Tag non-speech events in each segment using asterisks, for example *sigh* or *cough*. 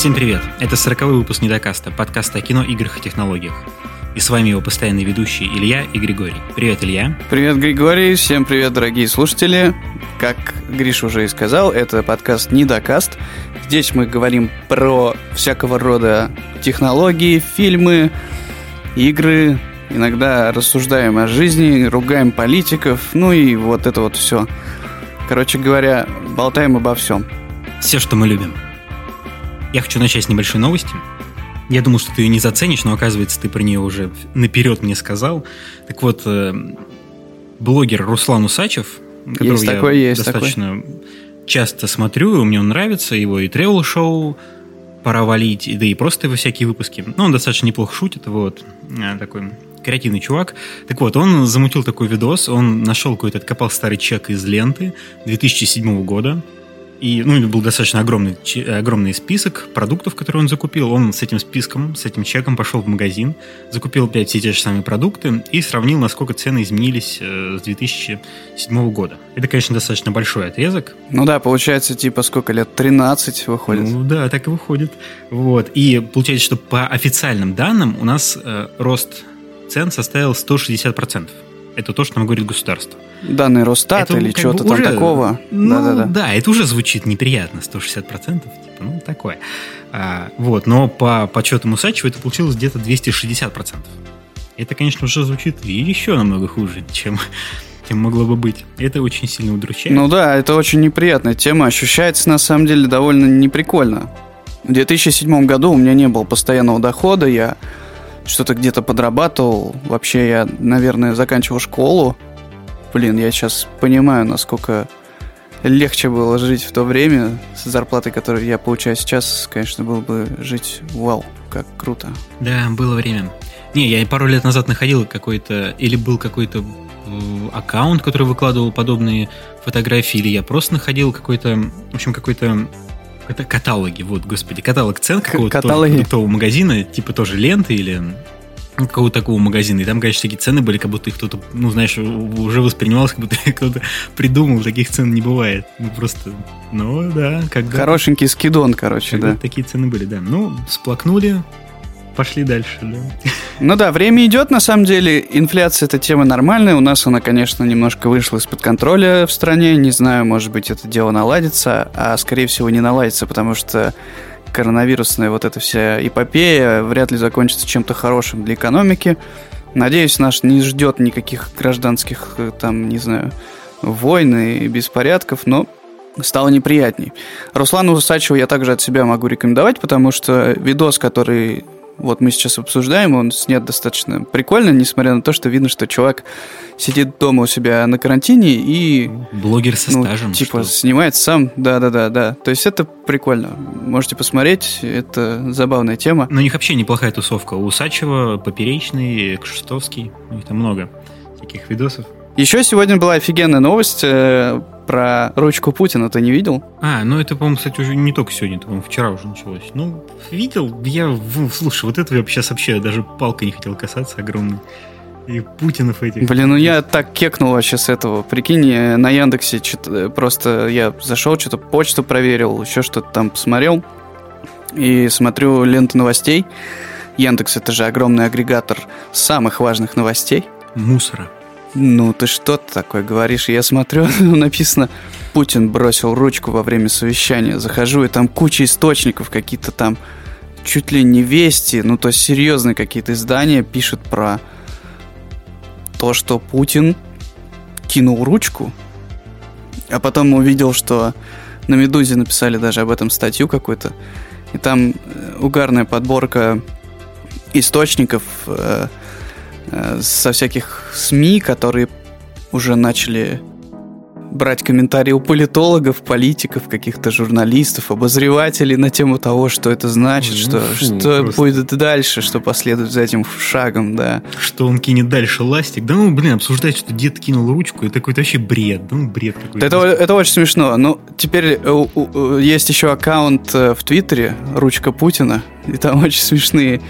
Всем привет! Это 40 выпуск Недокаста, подкаста о кино, играх и технологиях. И с вами его постоянные ведущие Илья и Григорий. Привет, Илья. Привет, Григорий. Всем привет, дорогие слушатели. Как Гриш уже и сказал, это подкаст Недокаст. Здесь мы говорим про всякого рода технологии, фильмы, игры, иногда рассуждаем о жизни, ругаем политиков, ну и вот это вот все. Короче говоря, болтаем обо всем. Все, что мы любим. Я хочу начать с небольшой новости. Я думал, что ты ее не заценишь, но оказывается, ты про нее уже наперед мне сказал. Так вот, э, блогер Руслан Усачев, которого есть я такой, есть достаточно такой. часто смотрю, и мне он нравится, его и тревел-шоу «Пора валить», да и просто его всякие выпуски. Ну, он достаточно неплохо шутит, вот, э, такой креативный чувак. Так вот, он замутил такой видос, он нашел какой-то, откопал старый чек из ленты 2007 года, и, ну, был достаточно огромный, огромный список продуктов, которые он закупил. Он с этим списком, с этим чеком пошел в магазин, закупил опять все те же самые продукты и сравнил, насколько цены изменились э, с 2007 года. Это, конечно, достаточно большой отрезок. Ну да, получается, типа, сколько лет? 13 выходит. Ну да, так и выходит. Вот. И получается, что по официальным данным у нас э, рост цен составил 160%. Это то, что нам говорит государство. Данные Росстат или что-то там такого. Ну, да, да, да. да, это уже звучит неприятно, 160%. Типа, ну, такое. А, вот, но по подсчетам Усачева это получилось где-то 260%. Это, конечно, уже звучит еще намного хуже, чем, чем могло бы быть. Это очень сильно удручает. Ну да, это очень неприятная тема. Ощущается, на самом деле, довольно неприкольно. В 2007 году у меня не было постоянного дохода, я что-то где-то подрабатывал. Вообще я, наверное, заканчивал школу. Блин, я сейчас понимаю, насколько легче было жить в то время с зарплатой, которую я получаю сейчас, конечно, было бы жить вау, как круто. Да, было время. Не, я пару лет назад находил какой-то, или был какой-то э, аккаунт, который выкладывал подобные фотографии, или я просто находил какой-то, в общем, какой-то это каталоги, вот, господи, каталог цен какого-то продуктового магазина, типа тоже ленты или какого-то такого магазина. И там, конечно, такие цены были, как будто их кто-то, ну, знаешь, уже воспринималось, как будто кто-то придумал. Таких цен не бывает. Ну, просто, ну, да. Когда... Хорошенький скидон, короче, когда да. Такие цены были, да. Ну, сплакнули, пошли дальше, да. Ну да, время идет, на самом деле. Инфляция – это тема нормальная. У нас она, конечно, немножко вышла из-под контроля в стране. Не знаю, может быть, это дело наладится, а, скорее всего, не наладится, потому что коронавирусная вот эта вся эпопея вряд ли закончится чем-то хорошим для экономики. Надеюсь, наш не ждет никаких гражданских, э, там, не знаю, войн и беспорядков, но стало неприятней. Руслану Усачеву я также от себя могу рекомендовать, потому что видос, который вот мы сейчас обсуждаем, он снят достаточно прикольно, несмотря на то, что видно, что чувак сидит дома у себя на карантине и... Блогер со ну, стажем. Типа что? снимает сам, да-да-да-да. То есть это прикольно. Можете посмотреть, это забавная тема. Но у них вообще неплохая тусовка. У Усачева, Поперечный, Кшестовский, у них там много таких видосов. Еще сегодня была офигенная новость э, про ручку Путина. Ты не видел? А, ну это, по-моему, кстати, уже не только сегодня, это, по-моему, вчера уже началось. Ну, видел, я, слушай, вот это я сейчас вообще даже палкой не хотел касаться огромной. И Путинов этих. Блин, ну я так кекнул вообще с этого. Прикинь, на Яндексе просто я зашел, что-то почту проверил, еще что-то там посмотрел. И смотрю ленту новостей. Яндекс это же огромный агрегатор самых важных новостей. Мусора. Ну, ты что такое говоришь? Я смотрю, *laughs* написано, Путин бросил ручку во время совещания. Захожу, и там куча источников, какие-то там чуть ли не вести, ну, то есть серьезные какие-то издания пишут про то, что Путин кинул ручку, а потом увидел, что на «Медузе» написали даже об этом статью какую-то, и там э, угарная подборка источников, э, со всяких СМИ, которые уже начали брать комментарии у политологов, политиков, каких-то журналистов, обозревателей на тему того, что это значит, ну, что, фу, что просто... будет дальше, что последует за этим шагом, да. Что он кинет дальше ластик. Да ну, блин, обсуждать, что дед кинул ручку, это какой-то вообще бред. Ну, бред какой-то. Это, это очень смешно. Ну, теперь э, есть еще аккаунт э, в Твиттере «Ручка Путина», и там *laughs* очень смешные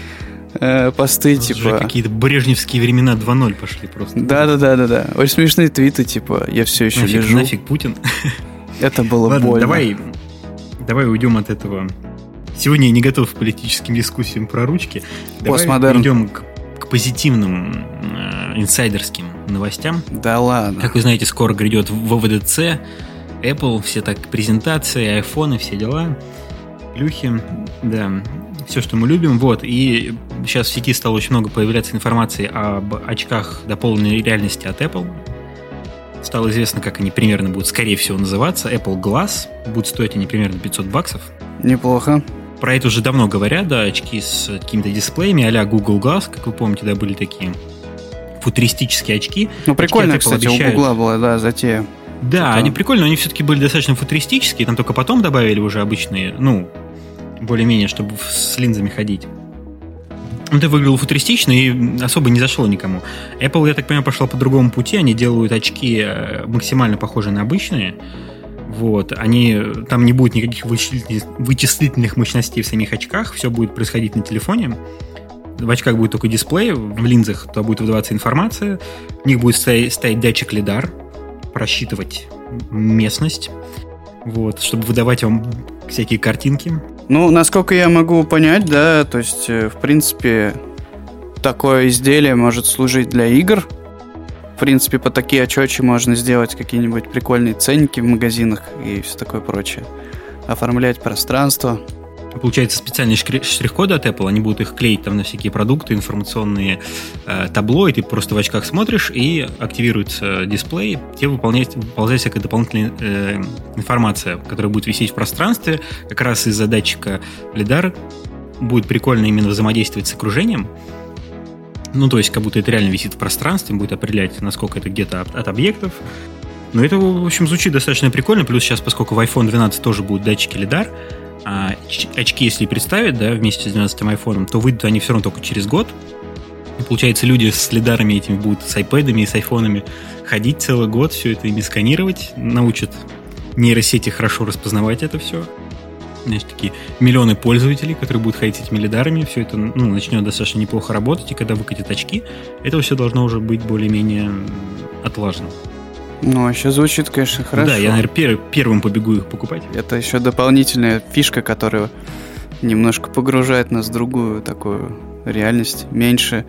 э, посты, Тут типа... какие-то брежневские времена 2.0 пошли просто. Да-да-да-да-да. Очень смешные твиты, типа, я все еще нафиг, лежу. Нафиг Путин. *laughs* Это было Ладно, больно. давай, давай уйдем от этого Сегодня я не готов к политическим дискуссиям про ручки. Давай Постмодерн. перейдем к, к позитивным э, инсайдерским новостям. Да ладно. Как вы знаете, скоро грядет ВВДЦ, Apple, все так презентации, айфоны, все дела, плюхи, да, все, что мы любим. Вот, и сейчас в сети стало очень много появляться информации об очках дополненной реальности от Apple. Стало известно, как они примерно будут, скорее всего, называться. Apple Glass. Будут стоить они примерно 500 баксов. Неплохо. Про это уже давно говорят, да, очки с какими-то дисплеями, а Google Glass, как вы помните, да, были такие футуристические очки. Ну, прикольно, Очки кстати, обещают- у Гугла была, да, затея. Да, Это- они прикольные, но они все-таки были достаточно футуристические, там только потом добавили уже обычные, ну, более-менее, чтобы с линзами ходить. Это выглядело футуристично и особо не зашло никому. Apple, я так понимаю, пошла по другому пути. Они делают очки э, максимально похожие на обычные. Вот. Они, там не будет никаких вычислительных мощностей в самих очках. Все будет происходить на телефоне. В очках будет только дисплей, в линзах туда будет выдаваться информация. В них будет стоять, стоять датчик лидар, просчитывать местность, вот, чтобы выдавать вам всякие картинки. Ну, насколько я могу понять, да, то есть, э, в принципе, такое изделие может служить для игр. В принципе, по такие очечи можно сделать какие-нибудь прикольные ценники в магазинах и все такое прочее. Оформлять пространство. Получается специальные штрих-коды от Apple, они будут их клеить там на всякие продукты, информационные э, табло, и ты просто в очках смотришь, и активируется дисплей, тебе выполняет, выползает всякая дополнительная э, информация, которая будет висеть в пространстве, как раз из-за датчика лидар будет прикольно именно взаимодействовать с окружением, ну, то есть, как будто это реально висит в пространстве, будет определять, насколько это где-то от, от объектов. Но это, в общем, звучит достаточно прикольно. Плюс сейчас, поскольку в iPhone 12 тоже будут датчики лидар, а очки, если представить, да, вместе с 12 айфоном, то выйдут они все равно только через год. И получается, люди с лидарами этими будут с айпэдами и с айфонами ходить целый год, все это ими сканировать, научат нейросети хорошо распознавать это все. Значит, такие миллионы пользователей, которые будут ходить с этими лидарами, все это ну, начнет достаточно неплохо работать, и когда выкатят очки, это все должно уже быть более-менее отлажено. Ну, вообще звучит, конечно, хорошо. Да, я, наверное, пер- первым побегу их покупать. Это еще дополнительная фишка, которая немножко погружает нас в другую такую реальность. Меньше,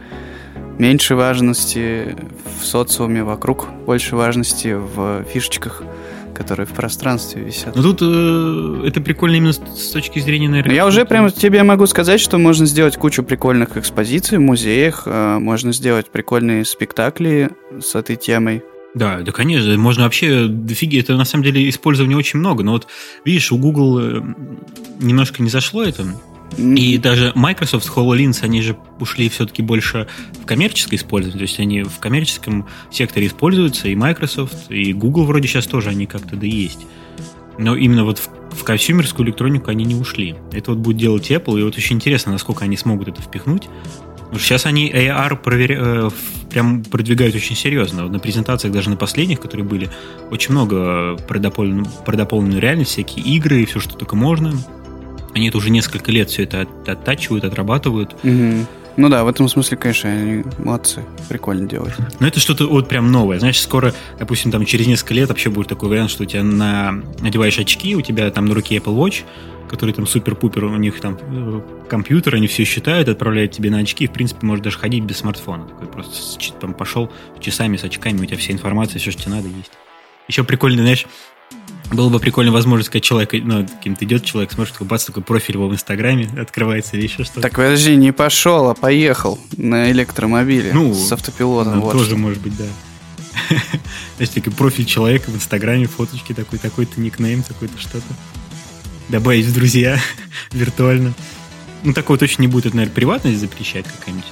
меньше важности в социуме вокруг, больше важности в фишечках, которые в пространстве висят. Но тут э, это прикольно именно с, с точки зрения, наверное... Я уже прямо тебе могу сказать, что можно сделать кучу прикольных экспозиций в музеях, э, можно сделать прикольные спектакли с этой темой. Да, да, конечно, можно вообще дофиги, это на самом деле использования очень много, но вот видишь, у Google э, немножко не зашло это, и даже Microsoft HoloLens, они же ушли все-таки больше в коммерческое использование, то есть они в коммерческом секторе используются, и Microsoft, и Google вроде сейчас тоже они как-то да есть. Но именно вот в, в консюмерскую электронику они не ушли. Это вот будет делать Apple, и вот очень интересно, насколько они смогут это впихнуть. Потому что сейчас они AR проверя... прям продвигают очень серьезно. Вот на презентациях, даже на последних, которые были, очень много про дополненную, про реальность, всякие игры и все, что только можно. Они это уже несколько лет все это от- оттачивают, отрабатывают. Мгм. Ну да, в этом смысле, конечно, они молодцы, прикольно делают. Но это что-то вот прям новое. Знаешь, скоро, допустим, там через несколько лет вообще будет такой вариант, что у тебя на... надеваешь очки, у тебя там на руке Apple Watch, который там супер-пупер, у них там э, компьютер, они все считают, отправляют тебе на очки, и, в принципе, можешь даже ходить без смартфона. Такой просто там пошел часами с очками, у тебя вся информация, все, что тебе надо, есть. Еще прикольно, знаешь, было бы прикольно возможность сказать человек, ну, кем-то идет человек, смотрит, такой бац, такой профиль его в Инстаграме открывается или еще что-то. Так подожди, не пошел, а поехал на электромобиле Ну, с автопилотом. Ну, вот тоже что. может быть, да. *laughs* Знаешь, такой профиль человека в Инстаграме, фоточки такой, такой-то никнейм, такой-то что-то. Добавить в друзья *laughs* виртуально. Ну, такого точно не будет, это, наверное, приватность запрещать какая-нибудь.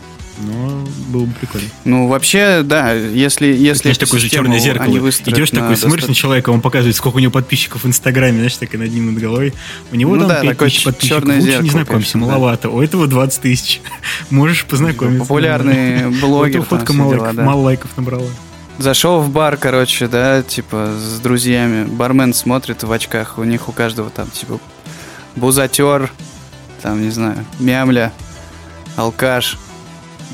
Но было бы прикольно. Ну, вообще, да, если, если Знаешь, такое же черное зеркало. Идешь на такой, смотришь на человека, он показывает, сколько у него подписчиков в Инстаграме, знаешь, так и над ним над головой. У него Ну там да, 5 такое тысяч подписчиков. черное Лучше зеркало, не знакомься, конечно, да. маловато. У этого 20 тысяч. *laughs* Можешь познакомиться. Популярные У *laughs* блогеры, этого фотка мало, дела, да. мало лайков набрала. Зашел в бар, короче, да, типа с друзьями. Бармен смотрит в очках, у них у каждого там, типа, бузатер, там, не знаю, мямля, алкаш.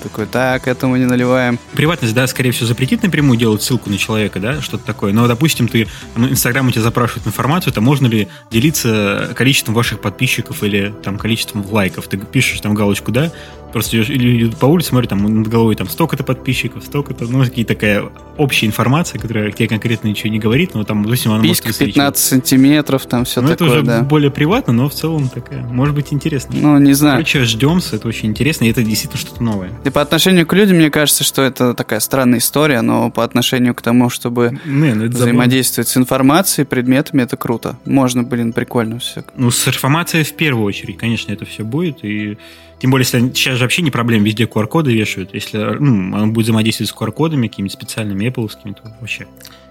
Такой, так, этому не наливаем. Приватность, да, скорее всего, запретит напрямую делать ссылку на человека, да, что-то такое. Но, допустим, ты, Инстаграм у тебя запрашивает информацию, то можно ли делиться количеством ваших подписчиков или там количеством лайков. Ты пишешь там галочку, да, Просто или по улице смотрю, там над головой там столько-то подписчиков, столько-то, ну, какие такая общая информация, которая тебе конкретно ничего не говорит, но там, допустим, она Писька может 15 сантиметров, там все ну, такое, это уже да. более приватно, но в целом такая, может быть, интересно. Ну, не знаю. Короче, ждемся, это очень интересно, и это действительно что-то новое. И по отношению к людям, мне кажется, что это такая странная история, но по отношению к тому, чтобы не, ну, взаимодействовать с информацией, предметами, это круто. Можно, блин, прикольно все. Ну, с информацией в первую очередь, конечно, это все будет, и тем более, если сейчас же вообще не проблема, везде QR-коды вешают. Если ну, он будет взаимодействовать с QR-кодами, какими-то специальными Apple, то вообще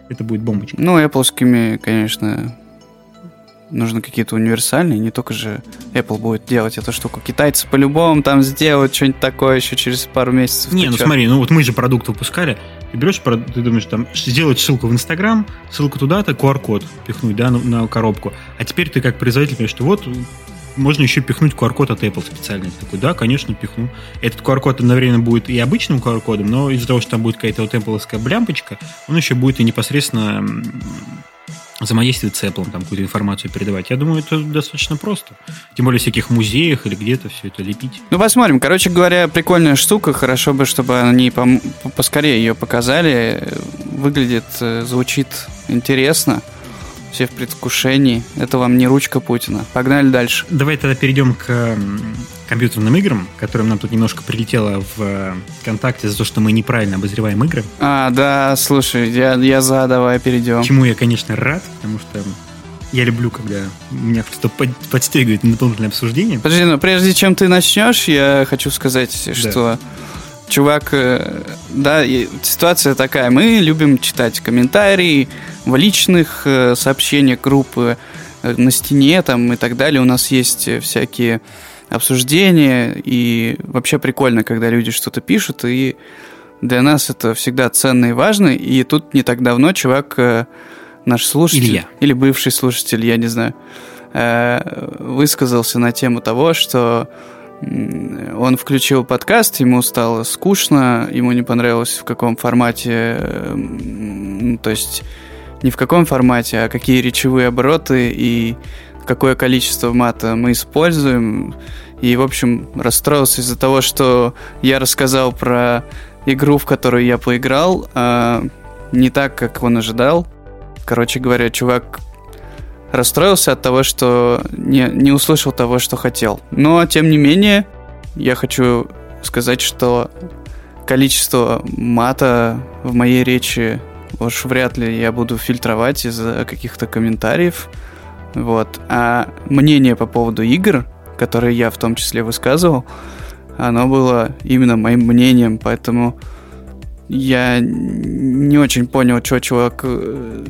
это будет бомбочка. Ну, Apple, конечно, нужны какие-то универсальные, не только же Apple будет делать эту штуку. Китайцы по-любому там сделают что-нибудь такое еще через пару месяцев. Не, ну чё? смотри, ну вот мы же продукт выпускали, ты берешь, ты думаешь, там, сделать ссылку в Инстаграм, ссылку туда-то, QR-код пихнуть, да, на, на коробку. А теперь ты как производитель понимаешь, что вот можно еще пихнуть QR-код от Apple специально. такой, да, конечно, пихну. Этот QR-код одновременно будет и обычным QR-кодом, но из-за того, что там будет какая-то вот Apple блямпочка, он еще будет и непосредственно взаимодействовать с Apple, там какую-то информацию передавать. Я думаю, это достаточно просто. Тем более в всяких музеях или где-то все это лепить. Ну, посмотрим. Короче говоря, прикольная штука. Хорошо бы, чтобы они пом- поскорее ее показали. Выглядит, э, звучит интересно все в предвкушении. Это вам не ручка Путина. Погнали дальше. Давай тогда перейдем к компьютерным играм, которым нам тут немножко прилетело в э, ВКонтакте за то, что мы неправильно обозреваем игры. А, да, слушай, я, я за, давай перейдем. Чему я, конечно, рад, потому что я люблю, когда меня кто-то подстегивает на дополнительное обсуждение. Подожди, но прежде чем ты начнешь, я хочу сказать, да. что чувак, э, да, ситуация такая. Мы любим читать комментарии в личных э, сообщениях группы, э, на стене там и так далее. У нас есть всякие обсуждения, и вообще прикольно, когда люди что-то пишут, и для нас это всегда ценно и важно. И тут не так давно чувак, наш слушатель, Илья. или бывший слушатель, я не знаю, высказался на тему того, что он включил подкаст, ему стало скучно, ему не понравилось в каком формате, ну, то есть не в каком формате, а какие речевые обороты и какое количество мата мы используем. И, в общем, расстроился из-за того, что я рассказал про игру, в которую я поиграл, а не так, как он ожидал. Короче говоря, чувак расстроился от того, что не, не услышал того, что хотел. Но, тем не менее, я хочу сказать, что количество мата в моей речи уж вряд ли я буду фильтровать из-за каких-то комментариев. Вот. А мнение по поводу игр, которые я в том числе высказывал, оно было именно моим мнением, поэтому я не очень понял, что чувак э,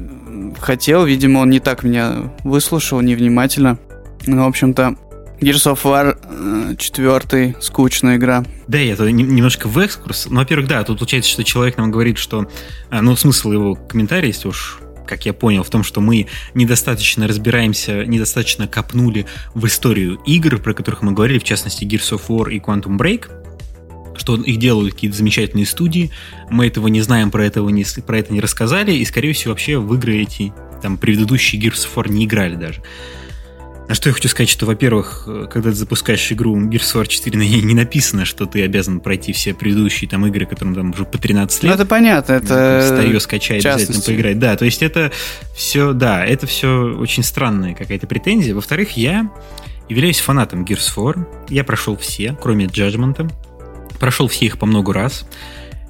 хотел. Видимо, он не так меня выслушал, невнимательно. Ну, в общем-то, Gears of War 4, э, скучная игра. Да, это немножко в экскурс. Ну, во-первых, да, тут получается, что человек нам говорит, что... А, ну, смысл его комментария, если уж как я понял, в том, что мы недостаточно разбираемся, недостаточно копнули в историю игр, про которых мы говорили, в частности, Gears of War и Quantum Break, что их делают какие-то замечательные студии, мы этого не знаем, про, этого не, про это не рассказали, и, скорее всего, вообще в игры эти, там, предыдущие Gears of War не играли даже. А что я хочу сказать, что, во-первых, когда ты запускаешь игру Gears of War 4, на ней не написано, что ты обязан пройти все предыдущие там игры, которым там уже по 13 лет. Ну, это понятно, это... Ее скачать, обязательно поиграть. Да, то есть это все, да, это все очень странная какая-то претензия. Во-вторых, я являюсь фанатом Gears of War. Я прошел все, кроме Judgment. Прошел все их по много раз.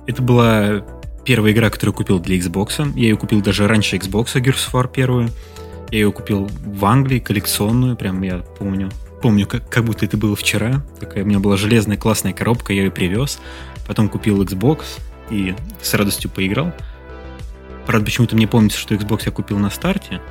Это была первая игра, которую я купил для Xbox. Я ее купил даже раньше Xbox, Gears of War первую. Я ее купил в Англии, коллекционную, прям я помню. Помню, как, как будто это было вчера. Такая у меня была железная классная коробка, я ее привез. Потом купил Xbox и с радостью поиграл. Правда, почему-то мне помнится, что Xbox я купил на старте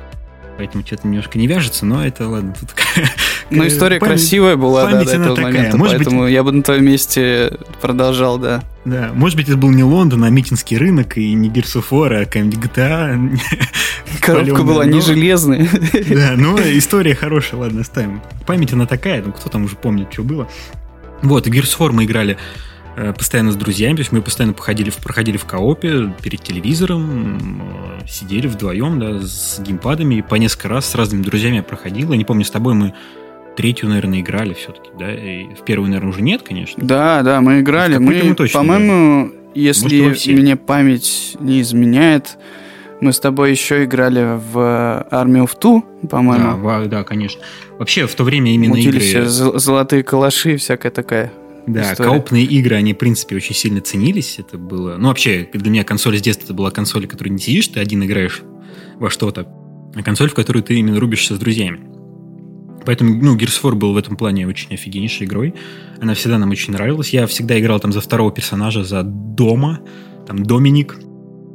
поэтому что-то немножко не вяжется, но это ладно. Тут... *laughs* Ну, история память, красивая была, да, до этого такая. момента, может поэтому быть... я бы на твоем месте продолжал, да. Да, может быть, это был не Лондон, а Митинский рынок, и не Gears of War, а какая-нибудь GTA. *laughs* Коробка была не железная. *laughs* Да, ну, история хорошая, ладно, оставим. Память она такая, ну, кто там уже помнит, что было. Вот, Gears of War мы играли постоянно с друзьями, то есть мы постоянно походили, проходили в коопе перед телевизором, э, сидели вдвоем, да, с геймпадами, и по несколько раз с разными друзьями я проходил. Я не помню, с тобой мы третью, наверное, играли все-таки, да? И в первую, наверное, уже нет, конечно. Да, да, мы играли. Мы, мы по-моему, если Может, мне память не изменяет, мы с тобой еще играли в Army of Two, по-моему. Да, да, конечно. Вообще, в то время именно Мутились игры... золотые калаши, всякая такая Да, история. коопные игры, они, в принципе, очень сильно ценились. Это было... Ну, вообще, для меня консоль с детства это была консоль, в которой не сидишь, ты один играешь во что-то, а консоль, в которую ты именно рубишься с друзьями. Поэтому, ну, Gears of War был в этом плане очень офигеннейшей игрой. Она всегда нам очень нравилась. Я всегда играл там за второго персонажа, за Дома, там Доминик.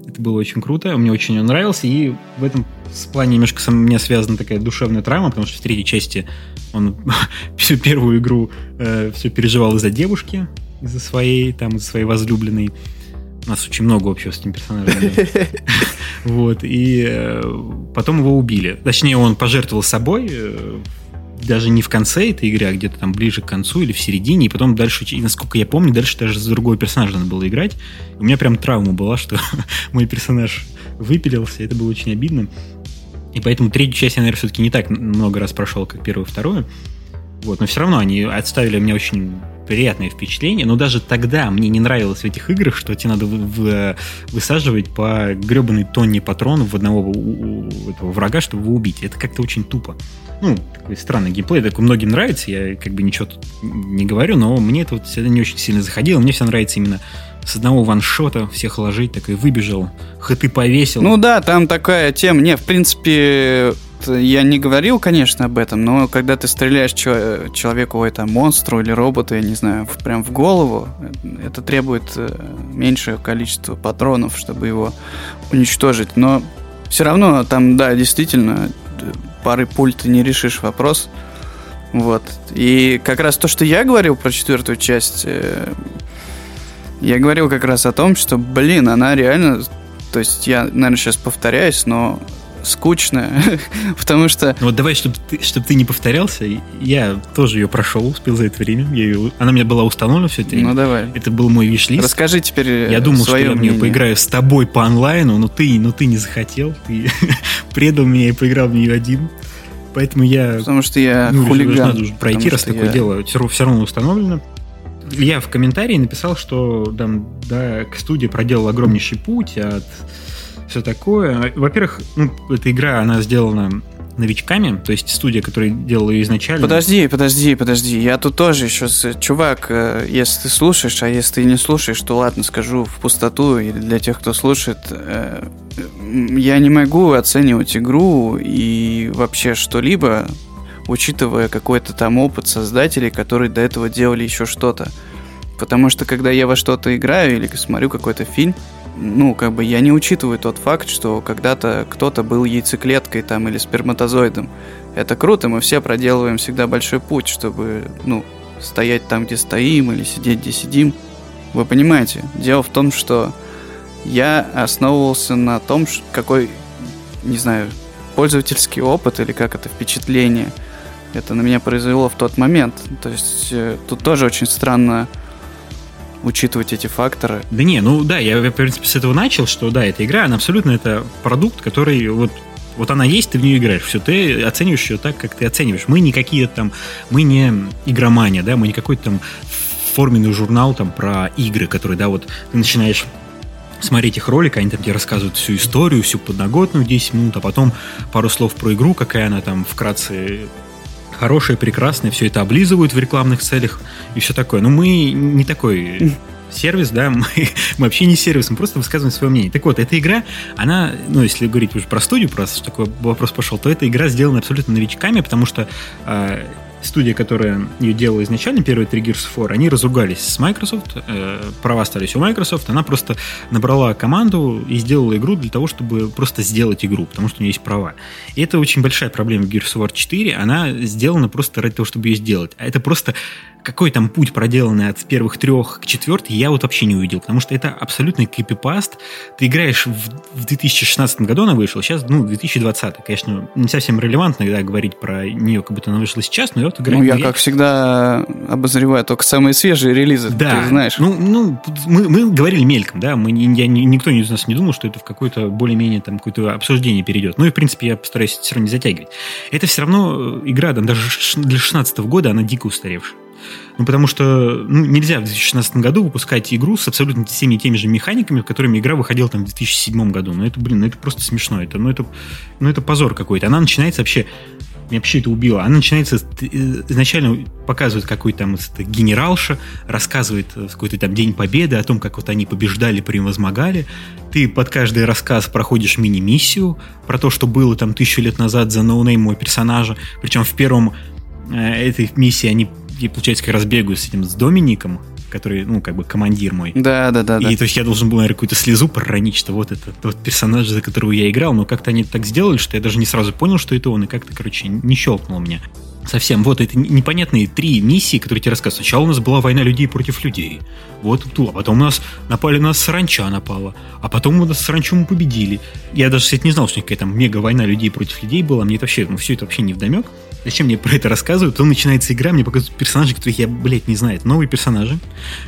Это было очень круто, мне очень он нравился, и в этом плане немножко со мне связана такая душевная травма, потому что в третьей части он *laughs* всю первую игру э, все переживал из-за девушки, из-за своей, там, из-за своей возлюбленной. У нас очень много общего с этим персонажем. *laughs* Вот, и э, потом его убили. Точнее, он пожертвовал собой э, даже не в конце этой игры, а где-то там ближе к концу или в середине, и потом дальше, и насколько я помню, дальше даже за другой персонажа надо было играть. У меня прям травма была, что *laughs* мой персонаж выпилился, это было очень обидно. И поэтому третью часть я, наверное, все-таки не так много раз прошел, как первую и вторую. Вот, но все равно они оставили мне очень приятное впечатление, но даже тогда мне не нравилось в этих играх, что тебе надо в, в, высаживать по гребаной тонне патронов в одного у, у, этого врага, чтобы его убить. Это как-то очень тупо ну, такой странный геймплей, такой многим нравится, я как бы ничего тут не говорю, но мне это вот всегда не очень сильно заходило, мне все нравится именно с одного ваншота всех ложить, такой выбежал, хэты повесил. Ну да, там такая тема, не, в принципе, я не говорил, конечно, об этом, но когда ты стреляешь человеку, ой, там, монстру или роботу, я не знаю, прям в голову, это требует э, меньшее количество патронов, чтобы его уничтожить. Но все равно там, да, действительно, пары пуль ты не решишь вопрос. Вот. И как раз то, что я говорил про четвертую часть, э, я говорил как раз о том, что, блин, она реально... То есть я, наверное, сейчас повторяюсь, но скучная, *laughs* потому что... Ну вот давай, чтобы ты, чтобы ты не повторялся, я тоже ее прошел, успел за это время. Я ее, она у меня была установлена все это время. Ну давай. Это был мой виш-лист. Расскажи теперь Я думал, что я мнение. в нее поиграю с тобой по онлайну, но ты, но ты не захотел, ты *laughs* предал меня и поиграл в нее один. Поэтому я... Потому что я ну, хулиган. Надо уже пройти, раз такое я... дело все, все равно установлено. Я в комментарии написал, что там, да, к студии проделал огромнейший путь от все такое. Во-первых, ну, эта игра, она сделана новичками, то есть студия, которая делала ее изначально. Подожди, подожди, подожди. Я тут тоже еще, чувак, э, если ты слушаешь, а если ты не слушаешь, то ладно, скажу в пустоту или для тех, кто слушает. Э, я не могу оценивать игру и вообще что-либо, учитывая какой-то там опыт создателей, которые до этого делали еще что-то. Потому что когда я во что-то играю или смотрю какой-то фильм, ну, как бы я не учитываю тот факт, что когда-то кто-то был яйцеклеткой там или сперматозоидом. Это круто, мы все проделываем всегда большой путь, чтобы, ну, стоять там, где стоим, или сидеть, где сидим. Вы понимаете, дело в том, что я основывался на том, какой, не знаю, пользовательский опыт или как это, впечатление это на меня произвело в тот момент. То есть э, тут тоже очень странно учитывать эти факторы. Да не, ну да, я, в принципе, с этого начал, что да, эта игра, она абсолютно это продукт, который вот вот она есть, ты в нее играешь. Все, ты оцениваешь ее так, как ты оцениваешь. Мы не какие-то там, мы не игромания, да, мы не какой-то там форменный журнал там про игры, которые, да, вот ты начинаешь смотреть их ролик, они там тебе рассказывают всю историю, всю подноготную 10 минут, а потом пару слов про игру, какая она там вкратце хорошее, прекрасное, все это облизывают в рекламных целях и все такое. Но мы не такой *laughs* сервис, да, *laughs* мы, мы вообще не сервис, мы просто высказываем свое мнение. Так вот, эта игра, она, ну, если говорить уже про студию, просто такой вопрос пошел, то эта игра сделана абсолютно новичками, потому что э, студия, которая ее делала изначально, первые три Gears of War, они разругались с Microsoft, э, права остались у Microsoft, она просто набрала команду и сделала игру для того, чтобы просто сделать игру, потому что у нее есть права. И это очень большая проблема в Gears of War 4, она сделана просто ради того, чтобы ее сделать. А это просто какой там путь проделанный от первых трех к четвертой, я вот вообще не увидел, потому что это абсолютный копипаст. Ты играешь в, в 2016 году она вышла, сейчас, ну, 2020. Конечно, не совсем релевантно да, говорить про нее, как будто она вышла сейчас, но я вот играю. Ну, я, как всегда, обозреваю только самые свежие релизы, да, ты знаешь. Ну, ну мы, мы говорили мельком, да, мы, я, никто из нас не думал, что это в какое-то более-менее там какое-то обсуждение перейдет. Ну и, в принципе, я постараюсь все равно не затягивать. Это все равно игра, там, даже для 16 года, она дико устаревшая. Ну, потому что ну, нельзя в 2016 году выпускать игру с абсолютно всеми теми же механиками, которыми игра выходила там в 2007 году. Ну, это, блин, ну, это просто смешно. Это, ну, это, ну, это позор какой-то. Она начинается вообще меня вообще это убило. Она начинается, э, изначально показывает какой-то там это, генералша, рассказывает э, какой-то там День Победы, о том, как вот они побеждали, превозмогали. Ты под каждый рассказ проходишь мини-миссию про то, что было там тысячу лет назад за ноунеймового персонажа. Причем в первом э, этой миссии они и, получается, как раз бегаю с этим, с Домиником, который, ну, как бы командир мой. Да, да, да. И да. то есть я должен был, наверное, какую-то слезу проронить, что вот это тот персонаж, за которого я играл, но как-то они так сделали, что я даже не сразу понял, что это он, и как-то, короче, не щелкнул меня. Совсем. Вот это непонятные три миссии, которые тебе рассказывают. Сначала у нас была война людей против людей. Вот тут. А потом у нас напали на нас саранча напала. А потом у нас саранчу мы победили. Я даже, кстати, не знал, что какая-то мега война людей против людей была. Мне это вообще, ну, все это вообще не вдомек. Зачем мне про это рассказывают? То начинается игра, мне показывают персонажи, которых я, блядь, не знаю. Новые персонажи.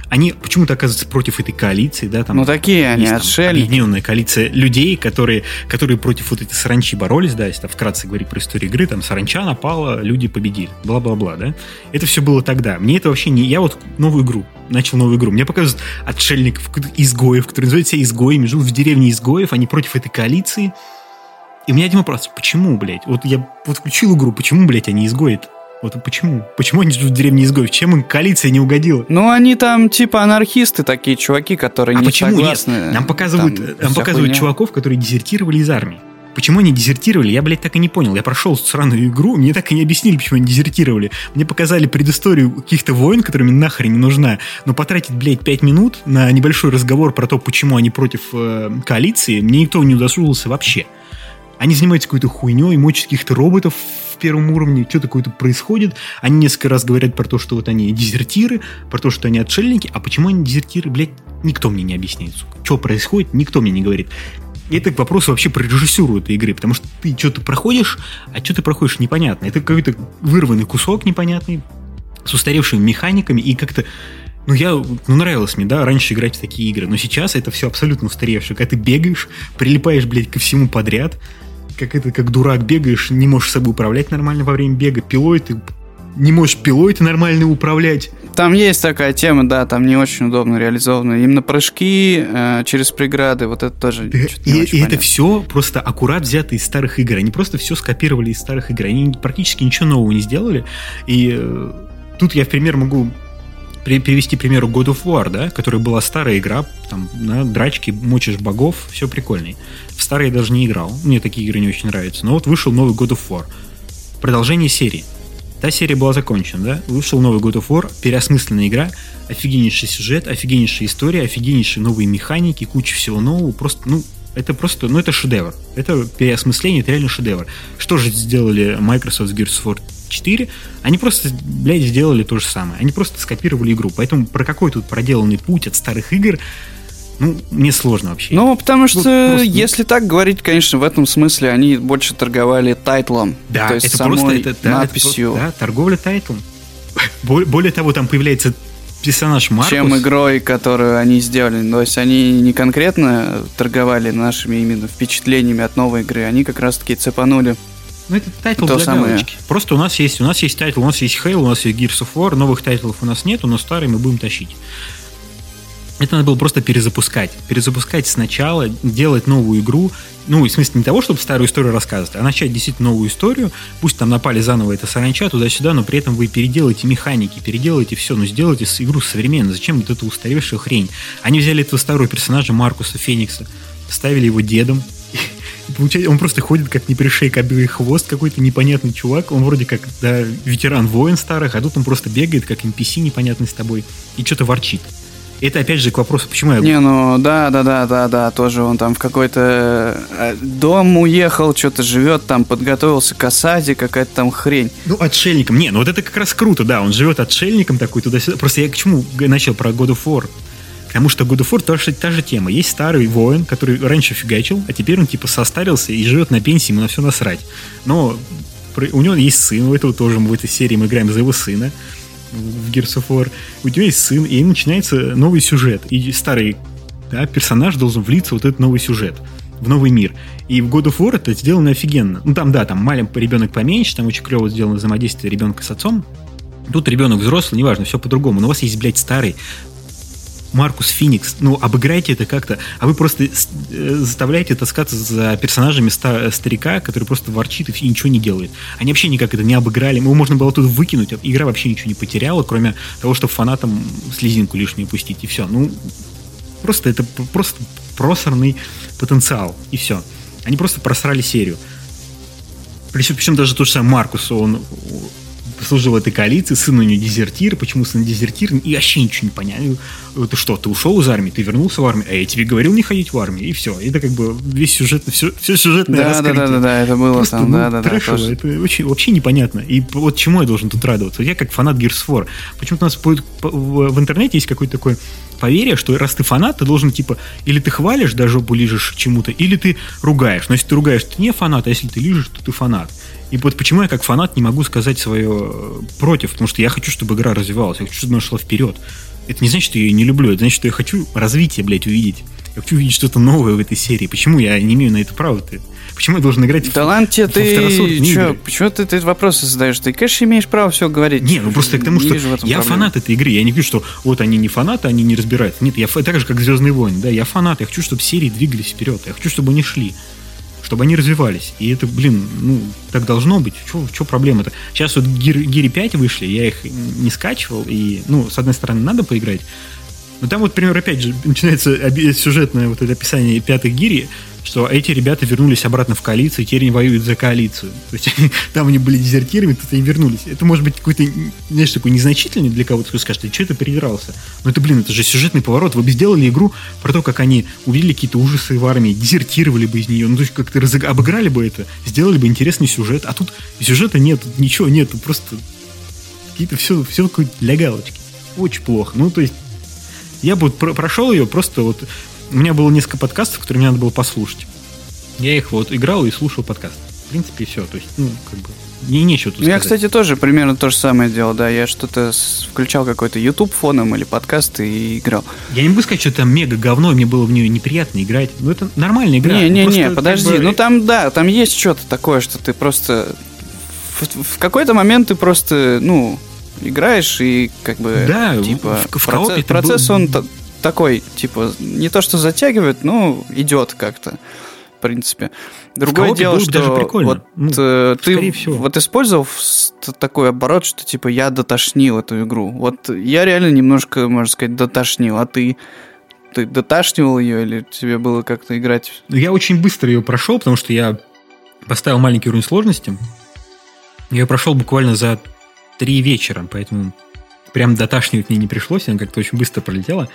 Они почему-то оказываются против этой коалиции, да? Там ну, такие они, отшельники. Объединенная коалиция людей, которые, которые против вот этой саранчи боролись, да, если там вкратце говорить про историю игры, там саранча напала, люди победили, бла-бла-бла, да? Это все было тогда. Мне это вообще не... Я вот новую игру, начал новую игру. Мне показывают отшельников, изгоев, которые называют себя изгоями, живут в деревне изгоев, они против этой коалиции, и у меня один вопрос, почему, блядь? Вот я вот включил игру, почему, блядь, они изгоят? Вот почему? Почему они живут в деревне изгоев? Чем им коалиция не угодила? Ну, они там типа анархисты такие, чуваки, которые а не почему? согласны. Нет, нам показывают, там, нам показывают хуйня. чуваков, которые дезертировали из армии. Почему они дезертировали, я, блядь, так и не понял. Я прошел сраную игру, мне так и не объяснили, почему они дезертировали. Мне показали предысторию каких-то войн, которыми нахрен не нужна. Но потратить, блядь, пять минут на небольшой разговор про то, почему они против э, коалиции, мне никто не удосужился вообще. Они занимаются какой-то хуйней, мочат каких-то роботов в первом уровне, что-то какое-то происходит. Они несколько раз говорят про то, что вот они дезертиры, про то, что они отшельники. А почему они дезертиры, блядь, никто мне не объясняет, сука. Что происходит, никто мне не говорит. И это вопрос вообще про режиссуру этой игры, потому что ты что-то проходишь, а что ты проходишь непонятно. Это какой-то вырванный кусок непонятный, с устаревшими механиками, и как-то ну, я, ну, нравилось мне, да, раньше играть в такие игры, но сейчас это все абсолютно устаревшее. Когда ты бегаешь, прилипаешь, блядь, ко всему подряд, как это, как дурак бегаешь, не можешь собой управлять нормально во время бега, пилой ты не можешь пилой ты нормально управлять. Там есть такая тема, да, там не очень удобно реализовано. Именно прыжки э, через преграды, вот это тоже да, И, и это все просто аккурат взято из старых игр. Они просто все скопировали из старых игр. Они практически ничего нового не сделали. И э, тут я в пример могу привести, к примеру, God of War, да, которая была старая игра, там, на драчки, мочишь богов, все прикольный. В старые я даже не играл, мне такие игры не очень нравятся. Но вот вышел новый God of War. Продолжение серии. Та серия была закончена, да? Вышел новый God of War, переосмысленная игра, офигеннейший сюжет, офигеннейшая история, офигеннейшие новые механики, куча всего нового. Просто, ну, это просто, ну, это шедевр. Это переосмысление, это реально шедевр. Что же сделали Microsoft Gears of War 4? Они просто, блядь, сделали то же самое. Они просто скопировали игру. Поэтому про какой тут проделанный путь от старых игр ну, мне сложно вообще. Ну, потому что, ну, просто, если так говорить, конечно, в этом смысле они больше торговали тайтлом. Да, то есть это самой просто это, да, надписью. Это, да, торговля тайтлом. *laughs* Более того, там появляется персонаж Маркус. Чем игрой, которую они сделали. То есть они не конкретно торговали нашими именно впечатлениями от новой игры, они как раз-таки цепанули ну, это title для самое. галочки. Просто у нас есть, у нас есть title, у нас есть Halo, у нас есть Gears of War, новых title ов у нас нет, но старые мы будем тащить. Это надо было просто перезапускать. Перезапускать сначала, делать новую игру. Ну, в смысле, не того, чтобы старую историю рассказывать, а начать действительно новую историю. Пусть там напали заново это саранча туда-сюда, но при этом вы переделаете механики, переделаете все, но сделайте игру современной. Зачем вот эту устаревшую хрень? Они взяли этого старого персонажа Маркуса Феникса, ставили его дедом, он просто ходит как не пришей кобылый хвост, какой-то непонятный чувак. Он вроде как, да, ветеран воин старых, а тут он просто бегает, как NPC непонятный с тобой, и что-то ворчит. Это опять же к вопросу, почему я... Не, ну да, да, да, да, да, тоже он там в какой-то э, дом уехал, что-то живет там, подготовился к осаде, какая-то там хрень. Ну, отшельником. Не, ну вот это как раз круто, да, он живет отшельником такой туда-сюда. Просто я к чему начал про God of War? Потому что God of War тоже та же тема. Есть старый воин, который раньше фигачил, а теперь он типа состарился и живет на пенсии, ему на все насрать. Но у него есть сын, у этого тоже мы в этой серии мы играем за его сына в Gears of War. У тебя есть сын, и начинается новый сюжет. И старый да, персонаж должен влиться в вот этот новый сюжет в новый мир. И в God of War это сделано офигенно. Ну, там, да, там маленький ребенок поменьше, там очень клево сделано взаимодействие ребенка с отцом. Тут ребенок взрослый, неважно, все по-другому. Но у вас есть, блядь, старый Маркус Феникс, ну, обыграйте это как-то, а вы просто э, заставляете таскаться за персонажами ста- старика, который просто ворчит и ничего не делает. Они вообще никак это не обыграли. Его можно было тут выкинуть, а игра вообще ничего не потеряла, кроме того, чтобы фанатам слезинку лишнюю пустить, и все. Ну, просто это просто просорный потенциал, и все. Они просто просрали серию. Причем, причем даже тот же самый Маркус, он служил этой коалиции, сын у нее дезертир, почему сын дезертир, и вообще ничего не понятно. Ты что, ты ушел из армии, ты вернулся в армию, а я тебе говорил не ходить в армию, и все. Это как бы весь сюжет, все, все сюжетное да, раскрытие. Да, да, да, да, это было Просто, там, ну, да, да, трэшево, да. Это очень, вообще непонятно. И вот чему я должен тут радоваться? Я как фанат Gears of War. Почему-то у нас в интернете есть какой-то такой поверье, что раз ты фанат, ты должен, типа, или ты хвалишь, даже жопу лижешь чему-то, или ты ругаешь. Но если ты ругаешь, ты не фанат, а если ты лижешь, то ты фанат. И вот почему я как фанат не могу сказать свое э, против, потому что я хочу, чтобы игра развивалась, я хочу, чтобы она шла вперед. Это не значит, что я ее не люблю, это значит, что я хочу развитие, блядь, увидеть. Я хочу увидеть что-то новое в этой серии. Почему я не имею на это права? -то? Почему я должен играть да в ладно тебе, ты чё, почему ты, ты вопросы задаешь? Ты, конечно, имеешь право все говорить. Не, ну просто к тому, что я проблемы. фанат этой игры. Я не говорю, что вот они не фанаты, они не разбираются. Нет, я так же, как Звездные войны. Да, я фанат. Я хочу, чтобы серии двигались вперед. Я хочу, чтобы они шли чтобы они развивались. И это, блин, ну, так должно быть. Что проблема-то? Сейчас вот Гири, Гири 5 вышли, я их не скачивал, и, ну, с одной стороны, надо поиграть, но там вот, например, опять же, начинается сюжетное вот это описание пятых гири, что эти ребята вернулись обратно в коалицию, и теперь они воюют за коалицию. То есть *laughs* там они были дезертирами, тут они вернулись. Это может быть какой-то, знаешь, такой незначительный для кого-то, кто скажет, ты что это передрался? Но это, блин, это же сюжетный поворот. Вы бы сделали игру про то, как они увидели какие-то ужасы в армии, дезертировали бы из нее, ну, то есть как-то разыг... обыграли бы это, сделали бы интересный сюжет. А тут сюжета нет, ничего нет, просто какие-то все, все для галочки. Очень плохо. Ну, то есть я бы вот прошел ее просто вот... У меня было несколько подкастов, которые мне надо было послушать. Я их вот играл и слушал подкаст. В принципе, все. То есть, ну, как бы, не нечего тут Я, сказать. кстати, тоже примерно то же самое делал, да. Я что-то включал какой-то YouTube фоном или подкаст и играл. Я не могу сказать, что это мега говно, мне было в нее неприятно играть. Ну, это нормальная игра. Не-не-не, подожди. Как бы... Ну, там, да, там есть что-то такое, что ты просто... В, в какой-то момент ты просто, ну, играешь и как бы да, типа в, в процесс, процесс был... он такой типа не то что затягивает, но идет как-то в принципе. Другое дело, что даже вот ну, э, ты всего. вот использовал такой оборот, что типа я дотошнил эту игру. Вот я реально немножко, можно сказать, дотошнил, а ты ты доташнивал ее или тебе было как-то играть? Ну, я очень быстро ее прошел, потому что я поставил маленький уровень сложности. Я прошел буквально за три вечера, поэтому прям доташнивать мне не пришлось, она как-то очень быстро пролетела.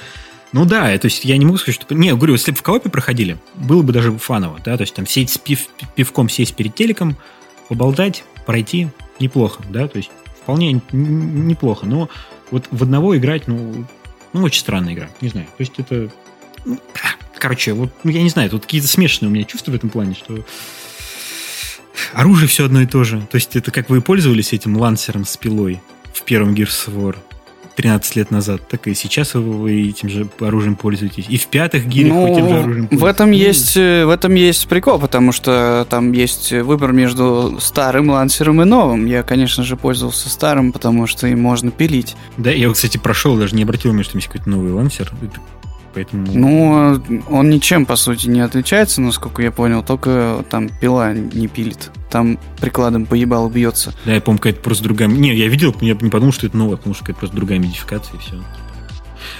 Ну да, то есть я не могу сказать, что... Не, говорю, если бы в коопе проходили, было бы даже фаново, да, то есть там сесть с пив, пивком, сесть перед телеком, поболтать, пройти, неплохо, да, то есть вполне неплохо, но вот в одного играть, ну, ну очень странная игра, не знаю, то есть это... Ну, *clears throat* короче, вот, ну, я не знаю, тут какие-то смешанные у меня чувства в этом плане, что Оружие все одно и то же. То есть это как вы пользовались этим лансером с пилой в первом Gears of War 13 лет назад, так и сейчас вы этим же оружием пользуетесь. И в пятых гирях ну, вы тем же оружием пользуетесь. В этом, есть, э, в этом есть прикол, потому что там есть выбор между старым лансером и новым. Я, конечно же, пользовался старым, потому что им можно пилить. Да, я, кстати, прошел, даже не обратил внимания, что есть какой-то новый лансер поэтому... Ну, он ничем, по сути, не отличается, насколько я понял, только там пила не пилит. Там прикладом поебал бьется. Да, я помню, какая-то просто другая... Не, я видел, я не подумал, что это новое, потому что это просто другая модификация и все.